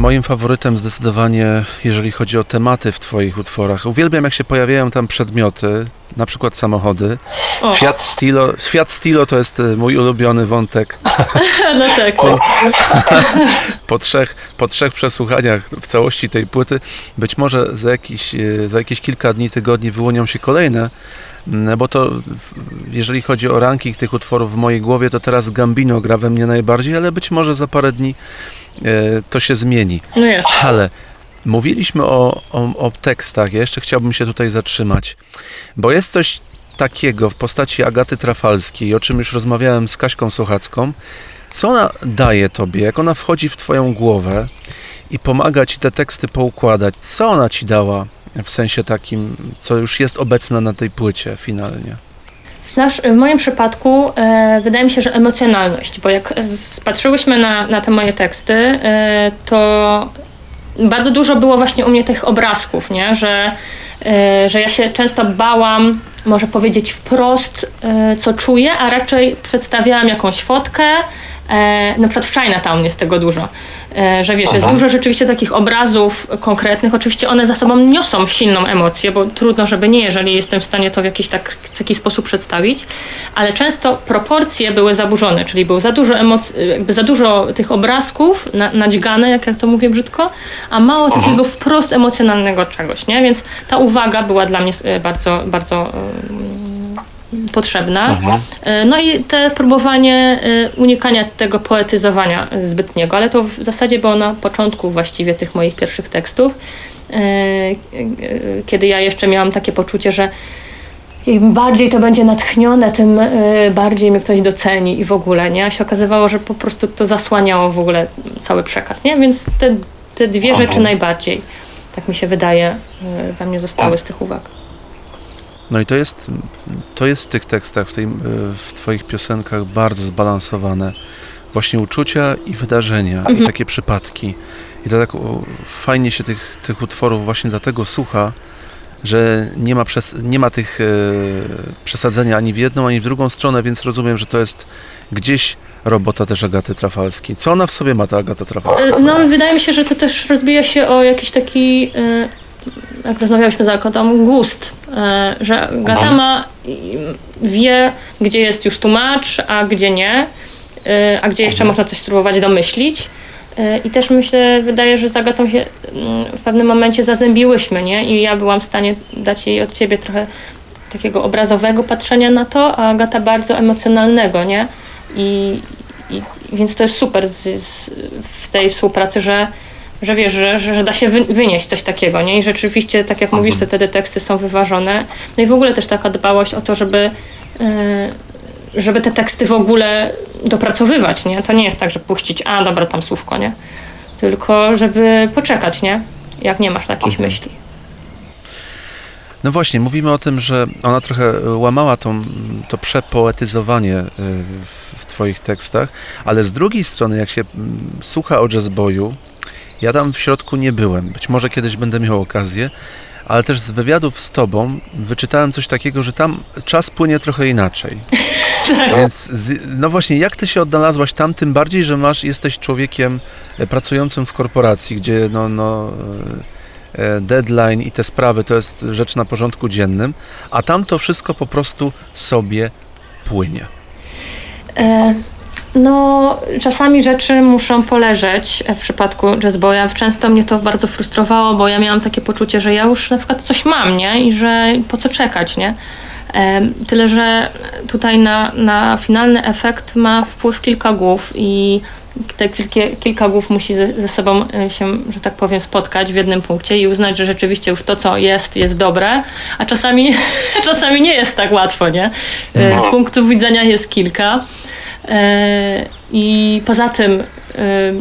Moim faworytem zdecydowanie, jeżeli chodzi o tematy w Twoich utworach. Uwielbiam, jak się pojawiają tam przedmioty, na przykład samochody. O. Fiat Stilo, Fiat Stilo to jest y, mój ulubiony wątek. No tak. Po trzech, po trzech przesłuchaniach w całości tej płyty, być może za, jakiś, e, za jakieś kilka dni, tygodni wyłonią się kolejne, m, bo to jeżeli chodzi o ranking tych utworów w mojej głowie, to teraz Gambino gra we mnie najbardziej, ale być może za parę dni to się zmieni. No jest. Ale mówiliśmy o, o, o tekstach. Ja jeszcze chciałbym się tutaj zatrzymać, bo jest coś takiego w postaci Agaty Trafalskiej, o czym już rozmawiałem z Kaśką Sochacką. Co ona daje tobie, jak ona wchodzi w twoją głowę i pomaga ci te teksty poukładać? Co ona ci dała w sensie takim, co już jest obecne na tej płycie finalnie? W, nasz, w moim przypadku e, wydaje mi się, że emocjonalność, bo jak spatrzyłyśmy na, na te moje teksty, e, to bardzo dużo było właśnie u mnie tych obrazków, nie? Że, e, że ja się często bałam, może powiedzieć wprost, e, co czuję, a raczej przedstawiałam jakąś fotkę. E, na przykład w Chinatown jest tego dużo, e, że wiesz, jest dużo rzeczywiście takich obrazów konkretnych. Oczywiście one za sobą niosą silną emocję, bo trudno, żeby nie, jeżeli jestem w stanie to w jakiś tak, taki sposób przedstawić, ale często proporcje były zaburzone, czyli było za dużo emocji, jakby za dużo tych obrazków na, nadźgane, jak ja to mówię brzydko, a mało takiego wprost emocjonalnego czegoś, nie? Więc ta uwaga była dla mnie e, bardzo, bardzo potrzebna. E, No i te próbowanie e, unikania tego poetyzowania zbytniego, ale to w zasadzie było na początku właściwie tych moich pierwszych tekstów, e, kiedy ja jeszcze miałam takie poczucie, że im bardziej to będzie natchnione, tym bardziej mnie ktoś doceni i w ogóle, nie? A się okazywało, że po prostu to zasłaniało w ogóle cały przekaz, nie? Więc te, te dwie rzeczy najbardziej, tak mi się wydaje, we mnie zostały z tych uwag. No i to jest, to jest w tych tekstach, w, tej, w Twoich piosenkach bardzo zbalansowane. Właśnie uczucia i wydarzenia, i takie przypadki. I to tak fajnie się tych, tych utworów właśnie dlatego słucha, że nie ma, przes- nie ma tych e, przesadzenia ani w jedną, ani w drugą stronę, więc rozumiem, że to jest gdzieś robota też Agaty Trafalskiej. Co ona w sobie ma, ta Agata Trafalska? E, No, wydaje mi się, że to też rozbija się o jakiś taki, e, jak rozmawialiśmy za Agatą, gust, e, że Agata ma, i wie, gdzie jest już tłumacz, a gdzie nie, e, a gdzie jeszcze można coś spróbować domyślić. E, I też myślę, wydaje, że z Agatą się mm, w pewnym momencie zazębiłyśmy, nie? I ja byłam w stanie dać jej od siebie trochę takiego obrazowego patrzenia na to, a Agata bardzo emocjonalnego, nie? I, i więc to jest super z, z, w tej współpracy, że, że wiesz, że, że, że da się wy, wynieść coś takiego, nie? I rzeczywiście, tak jak mówisz, te wtedy teksty są wyważone. No i w ogóle też taka dbałość o to, żeby, e, żeby te teksty w ogóle dopracowywać, nie? To nie jest tak, że puścić, a dobra, tam słówko, nie? Tylko żeby poczekać, nie? Jak nie masz jakiejś myśli. No właśnie, mówimy o tym, że ona trochę e, łamała tą, to przepoetyzowanie e, w, Twoich tekstach, ale z drugiej strony, jak się słucha o jazzboyu, ja tam w środku nie byłem. Być może kiedyś będę miał okazję, ale też z wywiadów z Tobą wyczytałem coś takiego, że tam czas płynie trochę inaczej. Więc z, no właśnie, jak Ty się odnalazłaś tam, tym bardziej, że masz, jesteś człowiekiem e, pracującym w korporacji, gdzie no, no, e, e, deadline i te sprawy to jest rzecz na porządku dziennym, a tam to wszystko po prostu sobie płynie. E, No, czasami rzeczy muszą poleżeć w przypadku jazzboya. Często mnie to bardzo frustrowało, bo ja miałam takie poczucie, że ja już na przykład coś mam, nie? I że po co czekać, nie? Tyle, że tutaj na, na finalny efekt ma wpływ kilka głów i te kilkie, kilka głów musi ze, ze sobą e, się, że tak powiem, spotkać w jednym punkcie i uznać, że rzeczywiście już to, co jest, jest dobre, a czasami, czasami nie jest tak łatwo, nie? E, Punktów widzenia jest kilka. E, I poza tym, e,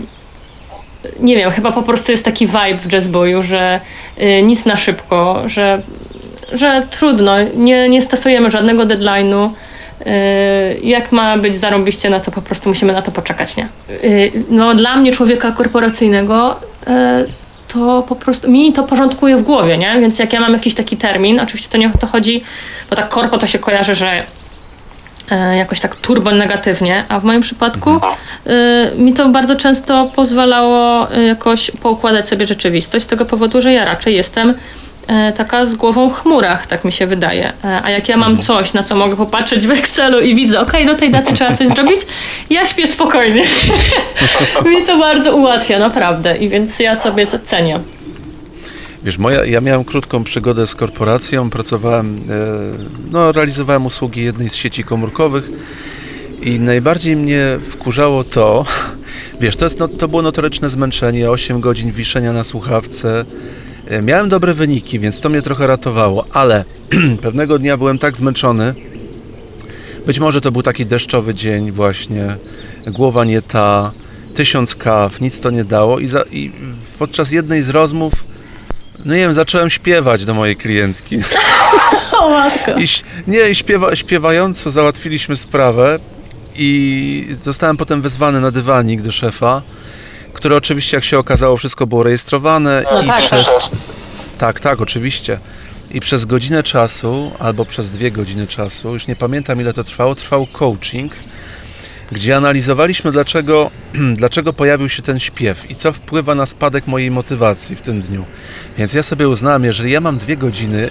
nie wiem, chyba po prostu jest taki vibe w jazzboyu, że e, nic na szybko, że, że trudno, nie, nie stosujemy żadnego deadline'u. Jak ma być zarąbiście, no to po prostu musimy na to poczekać, nie? No dla mnie, człowieka korporacyjnego, to po prostu mi to porządkuje w głowie, nie? Więc jak ja mam jakiś taki termin, oczywiście to nie o to chodzi, bo tak korpo to się kojarzy, że jakoś tak turbo negatywnie, a w moim przypadku e, mi to bardzo często pozwalało e, jakoś poukładać sobie rzeczywistość z tego powodu, że ja raczej jestem e, taka z głową w chmurach, tak mi się wydaje. E, A jak ja mam coś, na co mogę popatrzeć w Excelu i widzę, okej, do tej daty trzeba coś zrobić, ja śpię spokojnie. mi to bardzo ułatwia, naprawdę. I więc ja sobie to cenię. Wiesz, moja, ja miałem krótką przygodę z korporacją, pracowałem, e, no, realizowałem usługi jednej z sieci komórkowych i najbardziej mnie wkurzało to, wiesz, to, jest, no, to było notoryczne zmęczenie, 8 godzin wiszenia na słuchawce. E, Miałem dobre wyniki, więc to mnie trochę ratowało, ale pewnego dnia byłem tak zmęczony, być może to był taki deszczowy dzień właśnie, głowa nie ta, tysiąc kaw, nic to nie dało i, za, i podczas jednej z rozmów no nie wiem, zacząłem śpiewać do mojej klientki. O matko. I, nie, i śpiewa, śpiewająco załatwiliśmy sprawę i zostałem potem wezwany na dywanik do szefa, który oczywiście, jak się okazało, wszystko było rejestrowane No i tak, przez... Tak, tak, oczywiście. I przez godzinę czasu, albo przez dwie godziny czasu, już nie pamiętam ile to trwało, trwał coaching, gdzie analizowaliśmy, dlaczego, dlaczego pojawił się ten śpiew i co wpływa na spadek mojej motywacji w tym dniu. Więc ja sobie uznałem, jeżeli ja mam dwie godziny,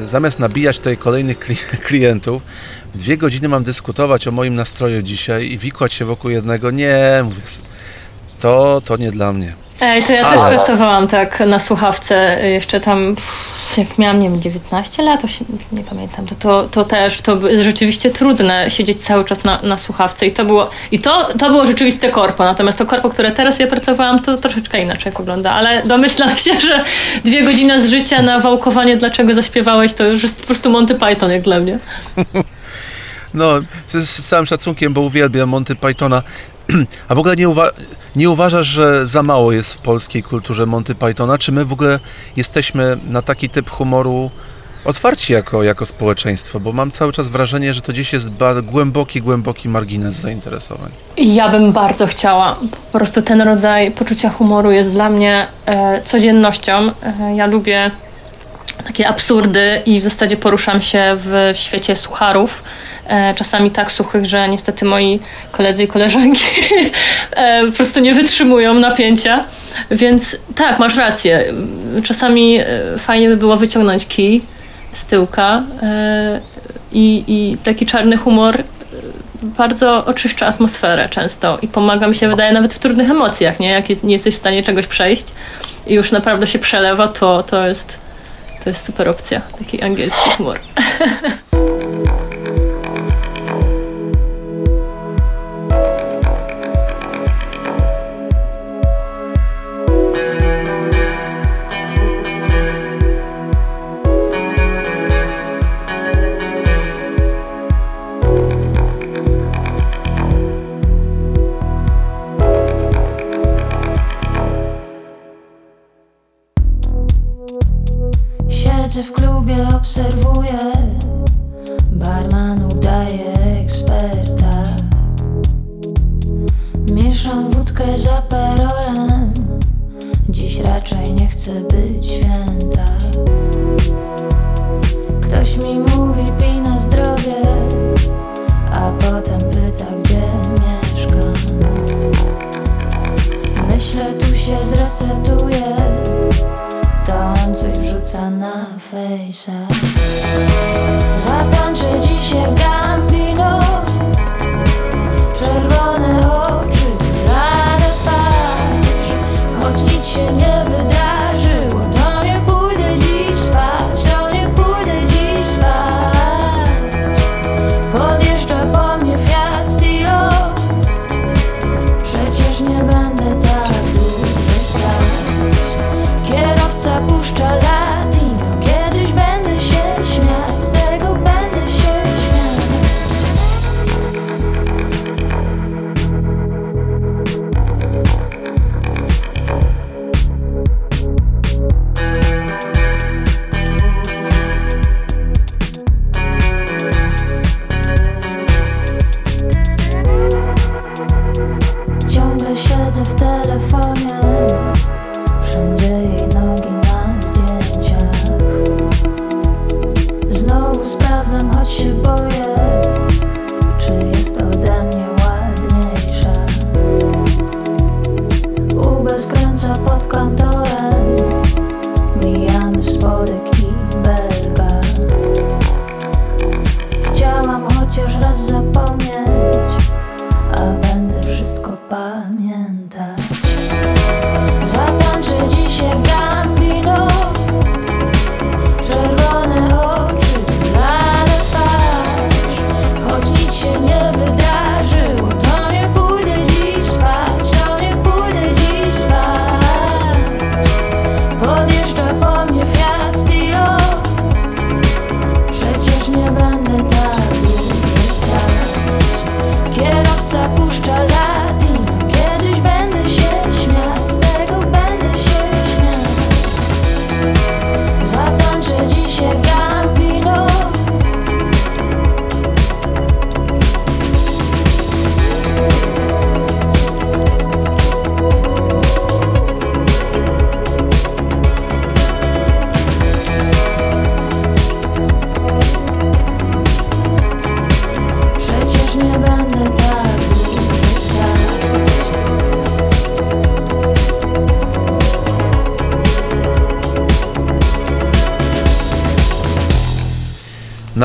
yy, zamiast nabijać tutaj kolejnych kli- klientów, dwie godziny mam dyskutować o moim nastroju dzisiaj i wikłać się wokół jednego, nie, mówię, to, to nie dla mnie. Ej, to ja Ale- też pracowałam tak na słuchawce y, jeszcze tam, jak miałam, nie wiem, 19 lat, nie pamiętam, to, to, to też, to by- rzeczywiście trudne siedzieć cały czas na, na słuchawce i to było, i to, to było rzeczywiste korpo, natomiast to korpo, które teraz ja pracowałam, to troszeczkę inaczej wygląda, ale domyślam się, że dwie godziny z życia na wałkowanie, dlaczego zaśpiewałeś, to już jest po prostu Monty Python jak dla mnie. No, z, z całym szacunkiem, bo uwielbiam Monty Pythona. A w ogóle nie, uwa- nie uważasz, że za mało jest w polskiej kulturze Monty Pythona? Czy my w ogóle jesteśmy na taki typ humoru otwarci jako, jako społeczeństwo? Bo mam cały czas wrażenie, że to gdzieś jest głęboki, głęboki margines zainteresowań. Ja bym bardzo chciała. Po prostu ten rodzaj poczucia humoru jest dla mnie e, codziennością. E, ja lubię takie absurdy i w zasadzie poruszam się w świecie sucharów. E, czasami tak suchych, że niestety moi koledzy i koleżanki e, po prostu nie wytrzymują napięcia. Więc tak, masz rację. Czasami e, fajnie by było wyciągnąć kij z tyłka i, i taki czarny humor bardzo oczyszcza atmosferę często i pomaga mi się, wydaje, nawet w trudnych emocjach, nie? Jak nie jesteś w stanie czegoś przejść i już naprawdę się przelewa, to, to, jest, to jest super opcja, taki angielski humor. Siedzę w klubie, obserwuję. Barman udaje eksperta. Mieszam wódkę za perolem Dziś raczej nie chcę być święta. Ktoś mi mówi pij na zdrowie A potem pyta gdzie mieszkam. Myślę tu się zresetuję wrzuca na fejsa. Zatańczę dzisiaj gambino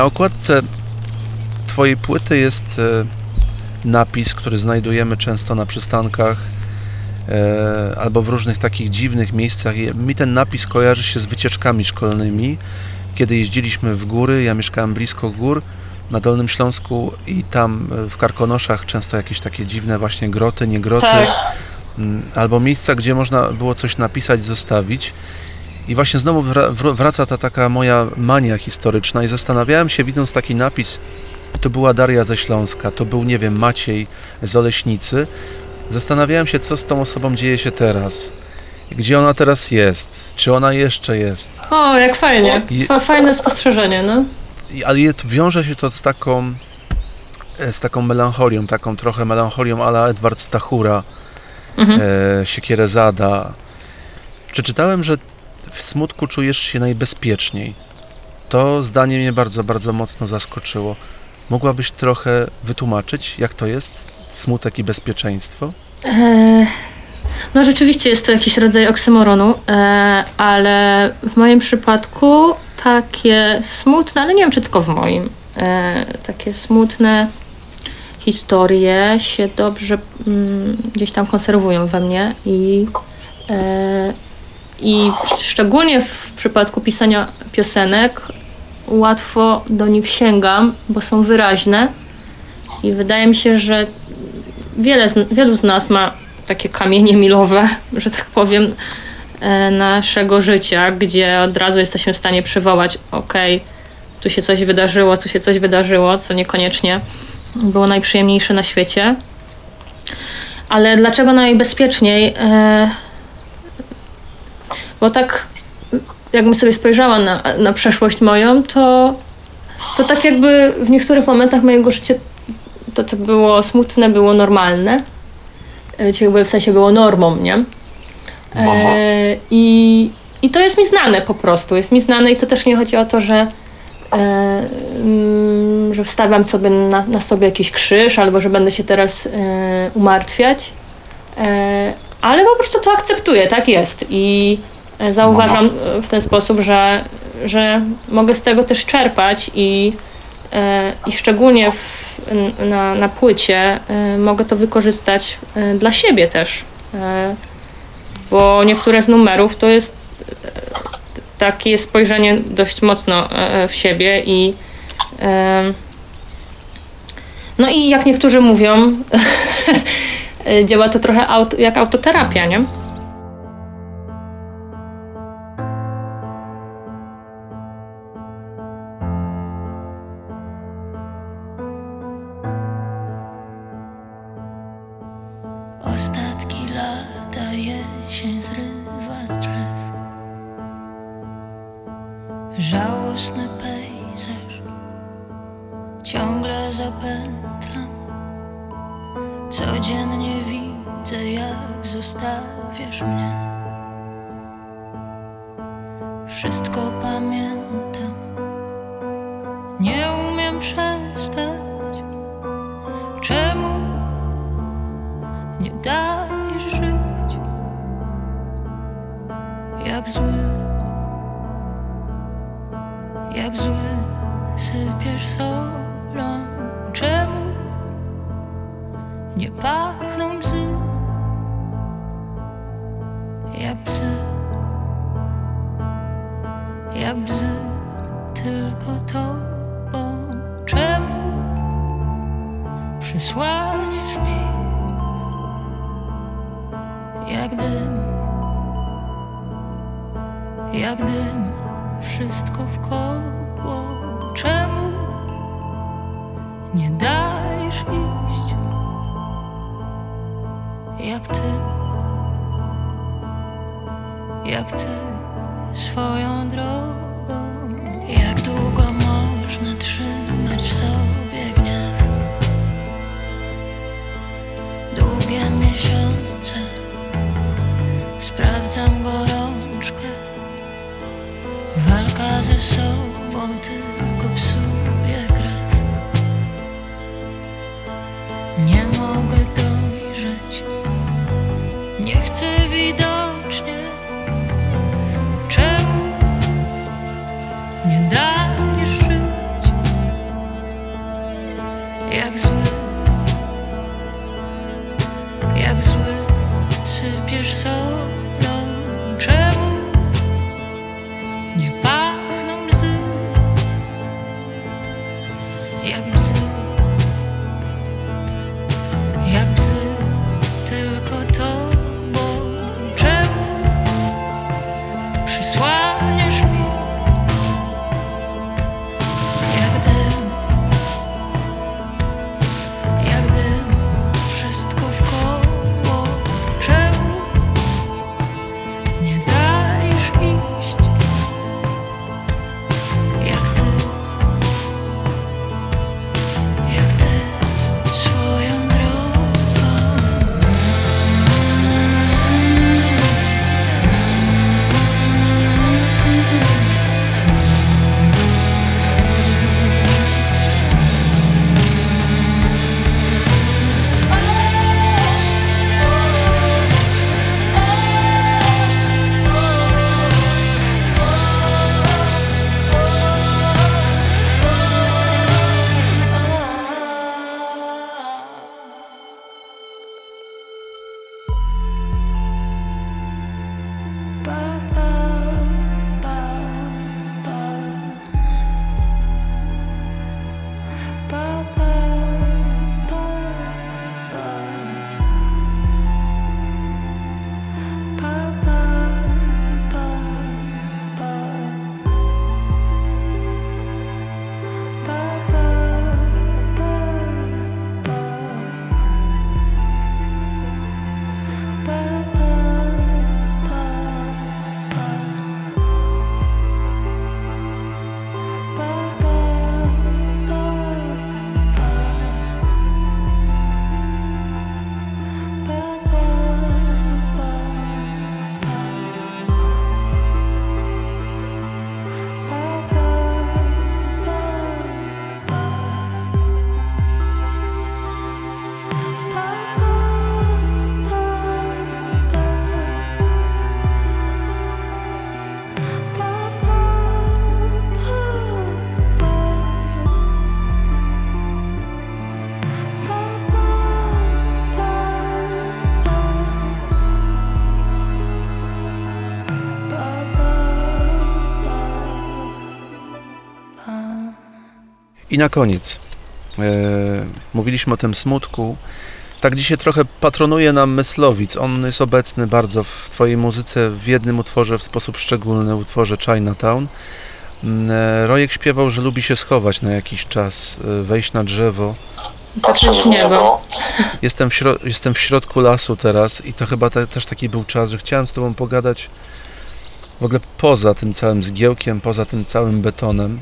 Na okładce Twojej płyty jest e, napis, który znajdujemy często na przystankach e, albo w różnych takich dziwnych miejscach. Mi ten napis kojarzy się z wycieczkami szkolnymi, kiedy jeździliśmy w góry. Ja mieszkałem blisko gór na Dolnym Śląsku i tam e, w Karkonoszach często jakieś takie dziwne właśnie groty, nie groty. Tak. Albo miejsca, gdzie można było coś napisać, zostawić. I właśnie znowu wra- wr- wraca ta taka moja mania historyczna i zastanawiałem się, widząc taki napis, to była Daria ze Śląska, to był, nie wiem, Maciej z Oleśnicy. Zastanawiałem się, co z tą osobą dzieje się teraz. Gdzie ona teraz jest? Czy ona jeszcze jest? O, jak fajnie. Fajne spostrzeżenie, no. Ale wiąże się to z taką, e, z taką melancholią, taką trochę melancholią ala Edward Stachura, Mhm. e, Siekierezada. Przeczytałem, że w smutku czujesz się najbezpieczniej. To zdanie mnie bardzo, bardzo mocno zaskoczyło. Mogłabyś trochę wytłumaczyć, jak to jest? Smutek i bezpieczeństwo? E, No rzeczywiście jest to jakiś rodzaj oksymoronu, e, ale w moim przypadku takie smutne, ale nie wiem czy tylko w moim, e, takie smutne historie się dobrze mm, gdzieś tam konserwują we mnie i, i szczególnie w przypadku pisania piosenek łatwo do nich sięgam, bo są wyraźne i wydaje mi się, że wiele wielu z nas ma takie kamienie milowe, że tak powiem, e, naszego życia, gdzie od razu jesteśmy w stanie przywołać, okej, tu się coś wydarzyło, tu się coś wydarzyło, co niekoniecznie było najprzyjemniejsze na świecie. Ale dlaczego najbezpieczniej? E, Bo tak, jakbym sobie spojrzała na, na przeszłość moją, to, to tak jakby w niektórych momentach mojego życia to, co było smutne, było normalne. E, Czyli jakby w sensie było normą, nie? E, i, I to jest mi znane po prostu. Jest mi znane i to też nie chodzi o to, że, e, mm, że wstawiam sobie na, na sobie jakiś krzyż albo że będę się teraz e, umartwiać. E, ale po prostu to akceptuję, tak jest. I e, zauważam e, w ten sposób, że, że mogę z tego też czerpać i, e, i szczególnie w, na, na płycie e, mogę to wykorzystać e, dla siebie też. E, bo niektóre z numerów to jest e, takie spojrzenie dość mocno e, w siebie i e, no i jak niektórzy mówią, e, działa to trochę aut, jak autoterapia, nie? I na koniec. E, mówiliśmy o tym smutku. Tak dzisiaj trochę patronuje nam Myslowic. On jest obecny bardzo w Twojej muzyce w jednym utworze w sposób szczególny, utworze Chinatown. E, Rojek śpiewał, że lubi się schować na jakiś czas, e, wejść na drzewo. Patrzeć w niebo. Jestem w, śro- jestem w środku lasu teraz i to chyba te, też taki był czas, że chciałem z Tobą pogadać w ogóle poza tym całym zgiełkiem, poza tym całym betonem.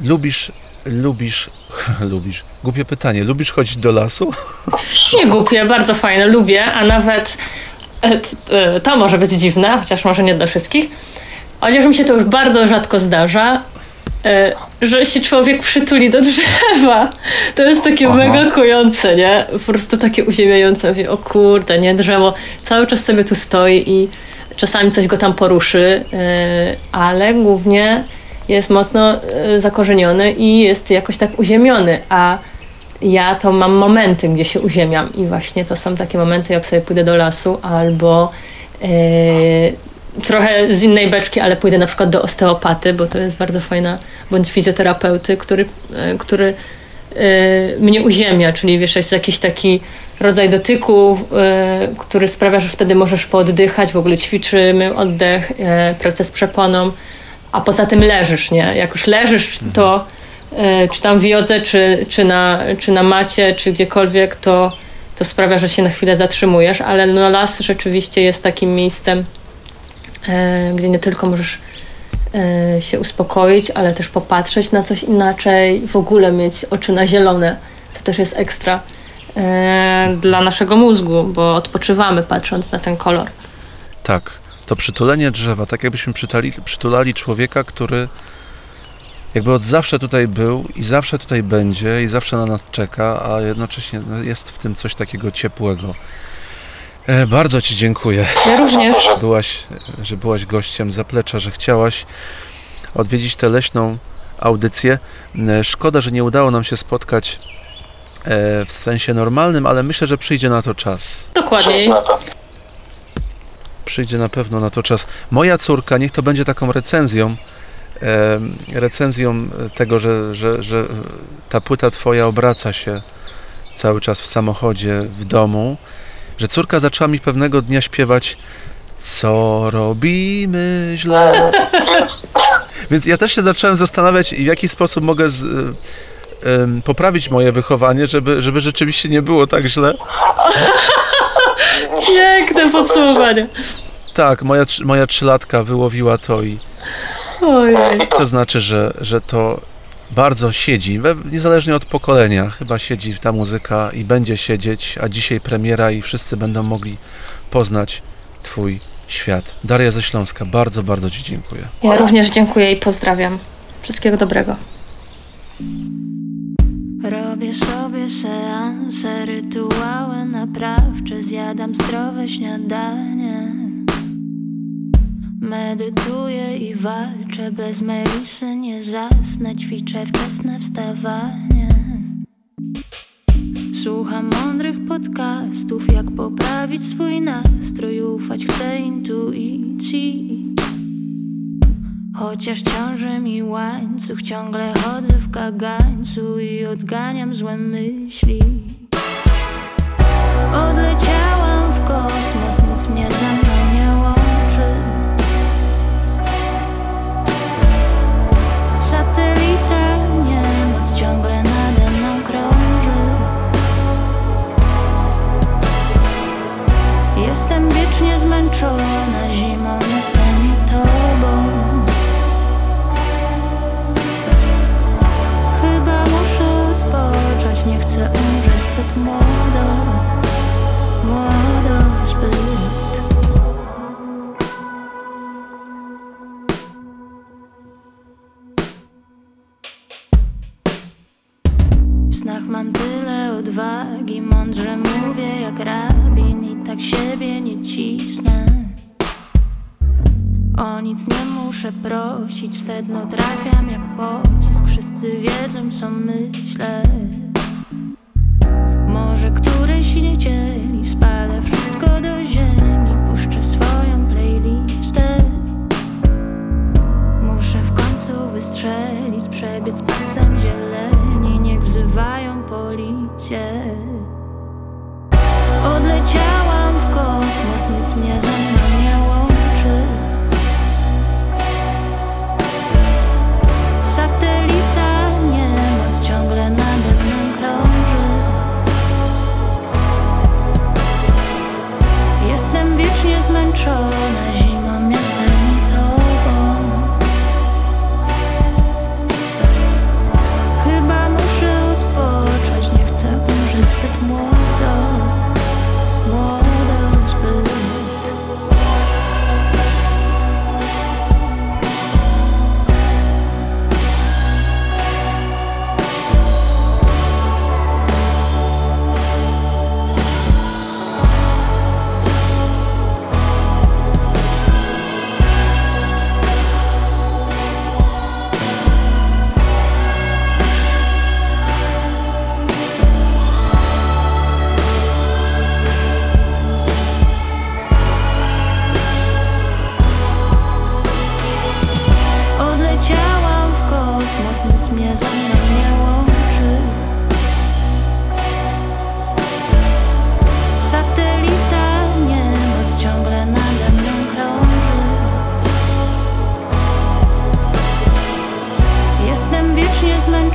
Lubisz, lubisz, lubisz, głupie pytanie, lubisz chodzić do lasu? Nie głupie, bardzo fajne, lubię, a nawet e, e, to może być dziwne, chociaż może nie dla wszystkich. Chociaż mi się to już bardzo rzadko zdarza, e, że się człowiek przytuli do drzewa. To jest takie Aha. mega kojące, nie? Po prostu takie uziemiające. Mówię, o kurde, nie? Drzewo cały czas sobie tu stoi i czasami coś go tam poruszy, ale głównie jest mocno e, zakorzeniony i jest jakoś tak uziemiony, a ja to mam momenty, gdzie się uziemiam i właśnie to są takie momenty, jak sobie pójdę do lasu albo e, trochę z innej beczki, ale pójdę na przykład do osteopaty, bo to jest bardzo fajna, bądź fizjoterapeuty, który, e, który mnie uziemia, czyli wiesz, jest jakiś taki rodzaj dotyku, który sprawia, że wtedy możesz pooddychać, w ogóle ćwiczymy oddech, pracę z przeponą, a poza tym leżysz, nie? Jak już leżysz, to e, czy tam w jodze, czy, czy, na, czy na macie, czy gdziekolwiek, to, to sprawia, że się na chwilę zatrzymujesz, ale no las rzeczywiście jest takim miejscem, e, gdzie nie tylko możesz e, się uspokoić, ale też popatrzeć na coś inaczej, w ogóle mieć oczy na zielone. To też jest ekstra dla naszego mózgu, bo odpoczywamy patrząc na ten kolor. Tak, to przytulenie drzewa, tak jakbyśmy przytali, przytulali człowieka, który jakby od zawsze tutaj był i zawsze tutaj będzie i zawsze na nas czeka, a jednocześnie no, jest w tym coś takiego ciepłego. E, bardzo Ci dziękuję, Ja również. byłaś, że byłaś gościem zaplecza, że chciałaś odwiedzić tę leśną audycję. E, Szkoda, że nie udało nam się spotkać e, w sensie normalnym, ale myślę, że przyjdzie na to czas. Dokładniej. Przyjdzie na pewno na to czas. Moja córka, niech to będzie taką recenzją, recenzją tego, że, że, że ta płyta twoja obraca się cały czas w samochodzie, w domu, że córka zaczęła mi pewnego dnia śpiewać co robimy źle. Więc ja też się zacząłem zastanawiać, w jaki sposób mogę z, em, poprawić moje wychowanie, żeby, żeby rzeczywiście nie było tak źle. Piękne podsumowanie. Tak, moja, moja trzylatka wyłowiła to i Ojej. To znaczy, że, że to bardzo siedzi, we, niezależnie od pokolenia, chyba siedzi ta muzyka i będzie siedzieć, a dzisiaj premiera i wszyscy będą mogli poznać Twój świat. Daria ze Śląska, bardzo, bardzo Ci dziękuję. Ja również dziękuję i pozdrawiam. Wszystkiego dobrego. Robię sobie seanse, rytuały naprawcze, zjadam zdrowe śniadanie. Medytuję i walczę, bez melisy nie zasnę, ćwiczę wczesne wstawanie. Słucham mądrych podcastów, jak poprawić swój nastrój, ufać chcę intuicji. Chociaż ciąży mi łańcuch, ciągle chodzę w kagańcu i odganiam złe myśli. Odleciałam w kosmos, nic mnie ze mną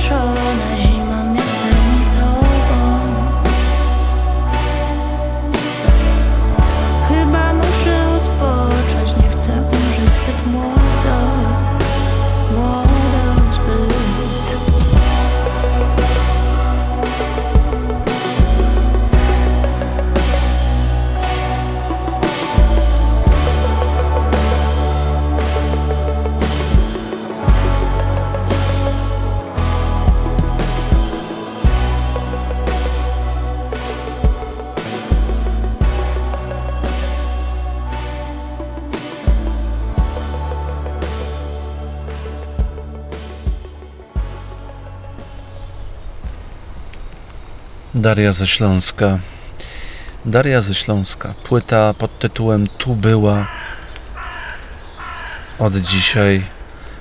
control Daria ze Śląska. Daria ze Śląska. Płyta pod tytułem Tu była od dzisiaj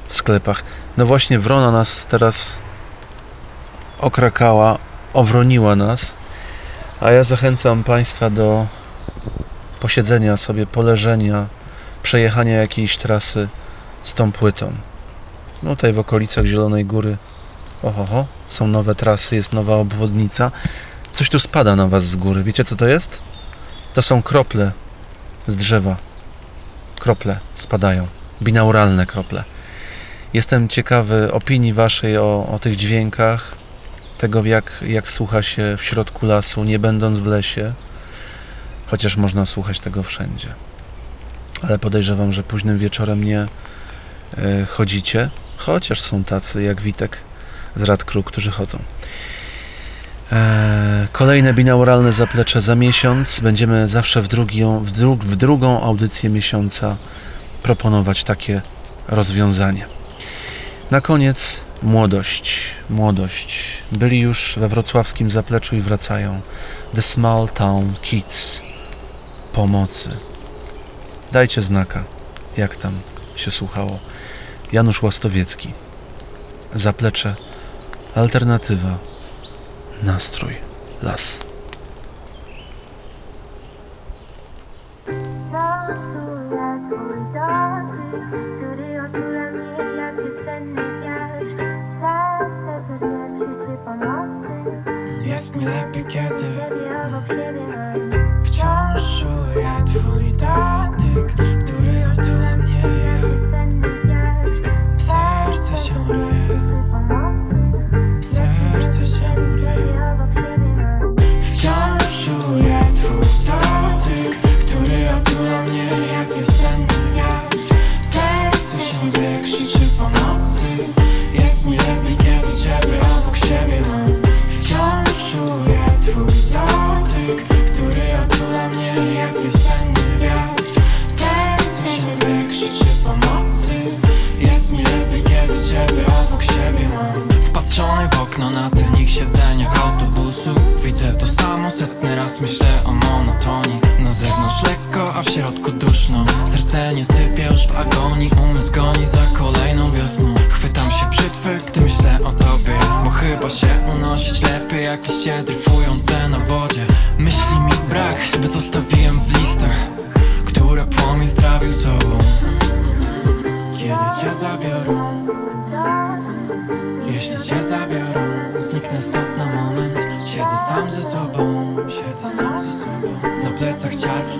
w sklepach. No właśnie, Wrona nas teraz okrakała, owroniła nas, a ja zachęcam Państwa do posiedzenia sobie, poleżenia, przejechania jakiejś trasy z tą płytą. No tutaj w okolicach Zielonej Góry Oho, są nowe trasy, jest nowa obwodnica. Coś tu spada na was z góry. Wiecie co to jest? To są krople z drzewa. Krople spadają. Binauralne krople. Jestem ciekawy opinii waszej o, o tych dźwiękach, tego jak, jak słucha się w środku lasu, nie będąc w lesie, chociaż można słuchać tego wszędzie. Ale podejrzewam, że późnym wieczorem nie e, chodzicie, chociaż są tacy jak Witek z Radkru, którzy chodzą. Eee, kolejne binauralne zaplecze za miesiąc. Będziemy zawsze w, drugią, w, dru, w drugą audycję miesiąca proponować takie rozwiązanie. Na koniec młodość. Młodość. Byli już we wrocławskim zapleczu i wracają. The Small Town Kids. Pomocy. Dajcie znaka, jak tam się słuchało. Janusz Łastowiecki. Zaplecze Alternatywa. Nastrój. Las. Jest mi lepiej, kiedy wciąż czuję twój liście dryfujące na wodzie Myśli mi brak, choćby zostawiłem w listach Które płomień zdrawił sobą. Kiedy cię zabiorą jeśli cię zabiorą, zniknę stąd na moment. Siedzę sam ze sobą, siedzę sam ze sobą. Na plecach ciarki,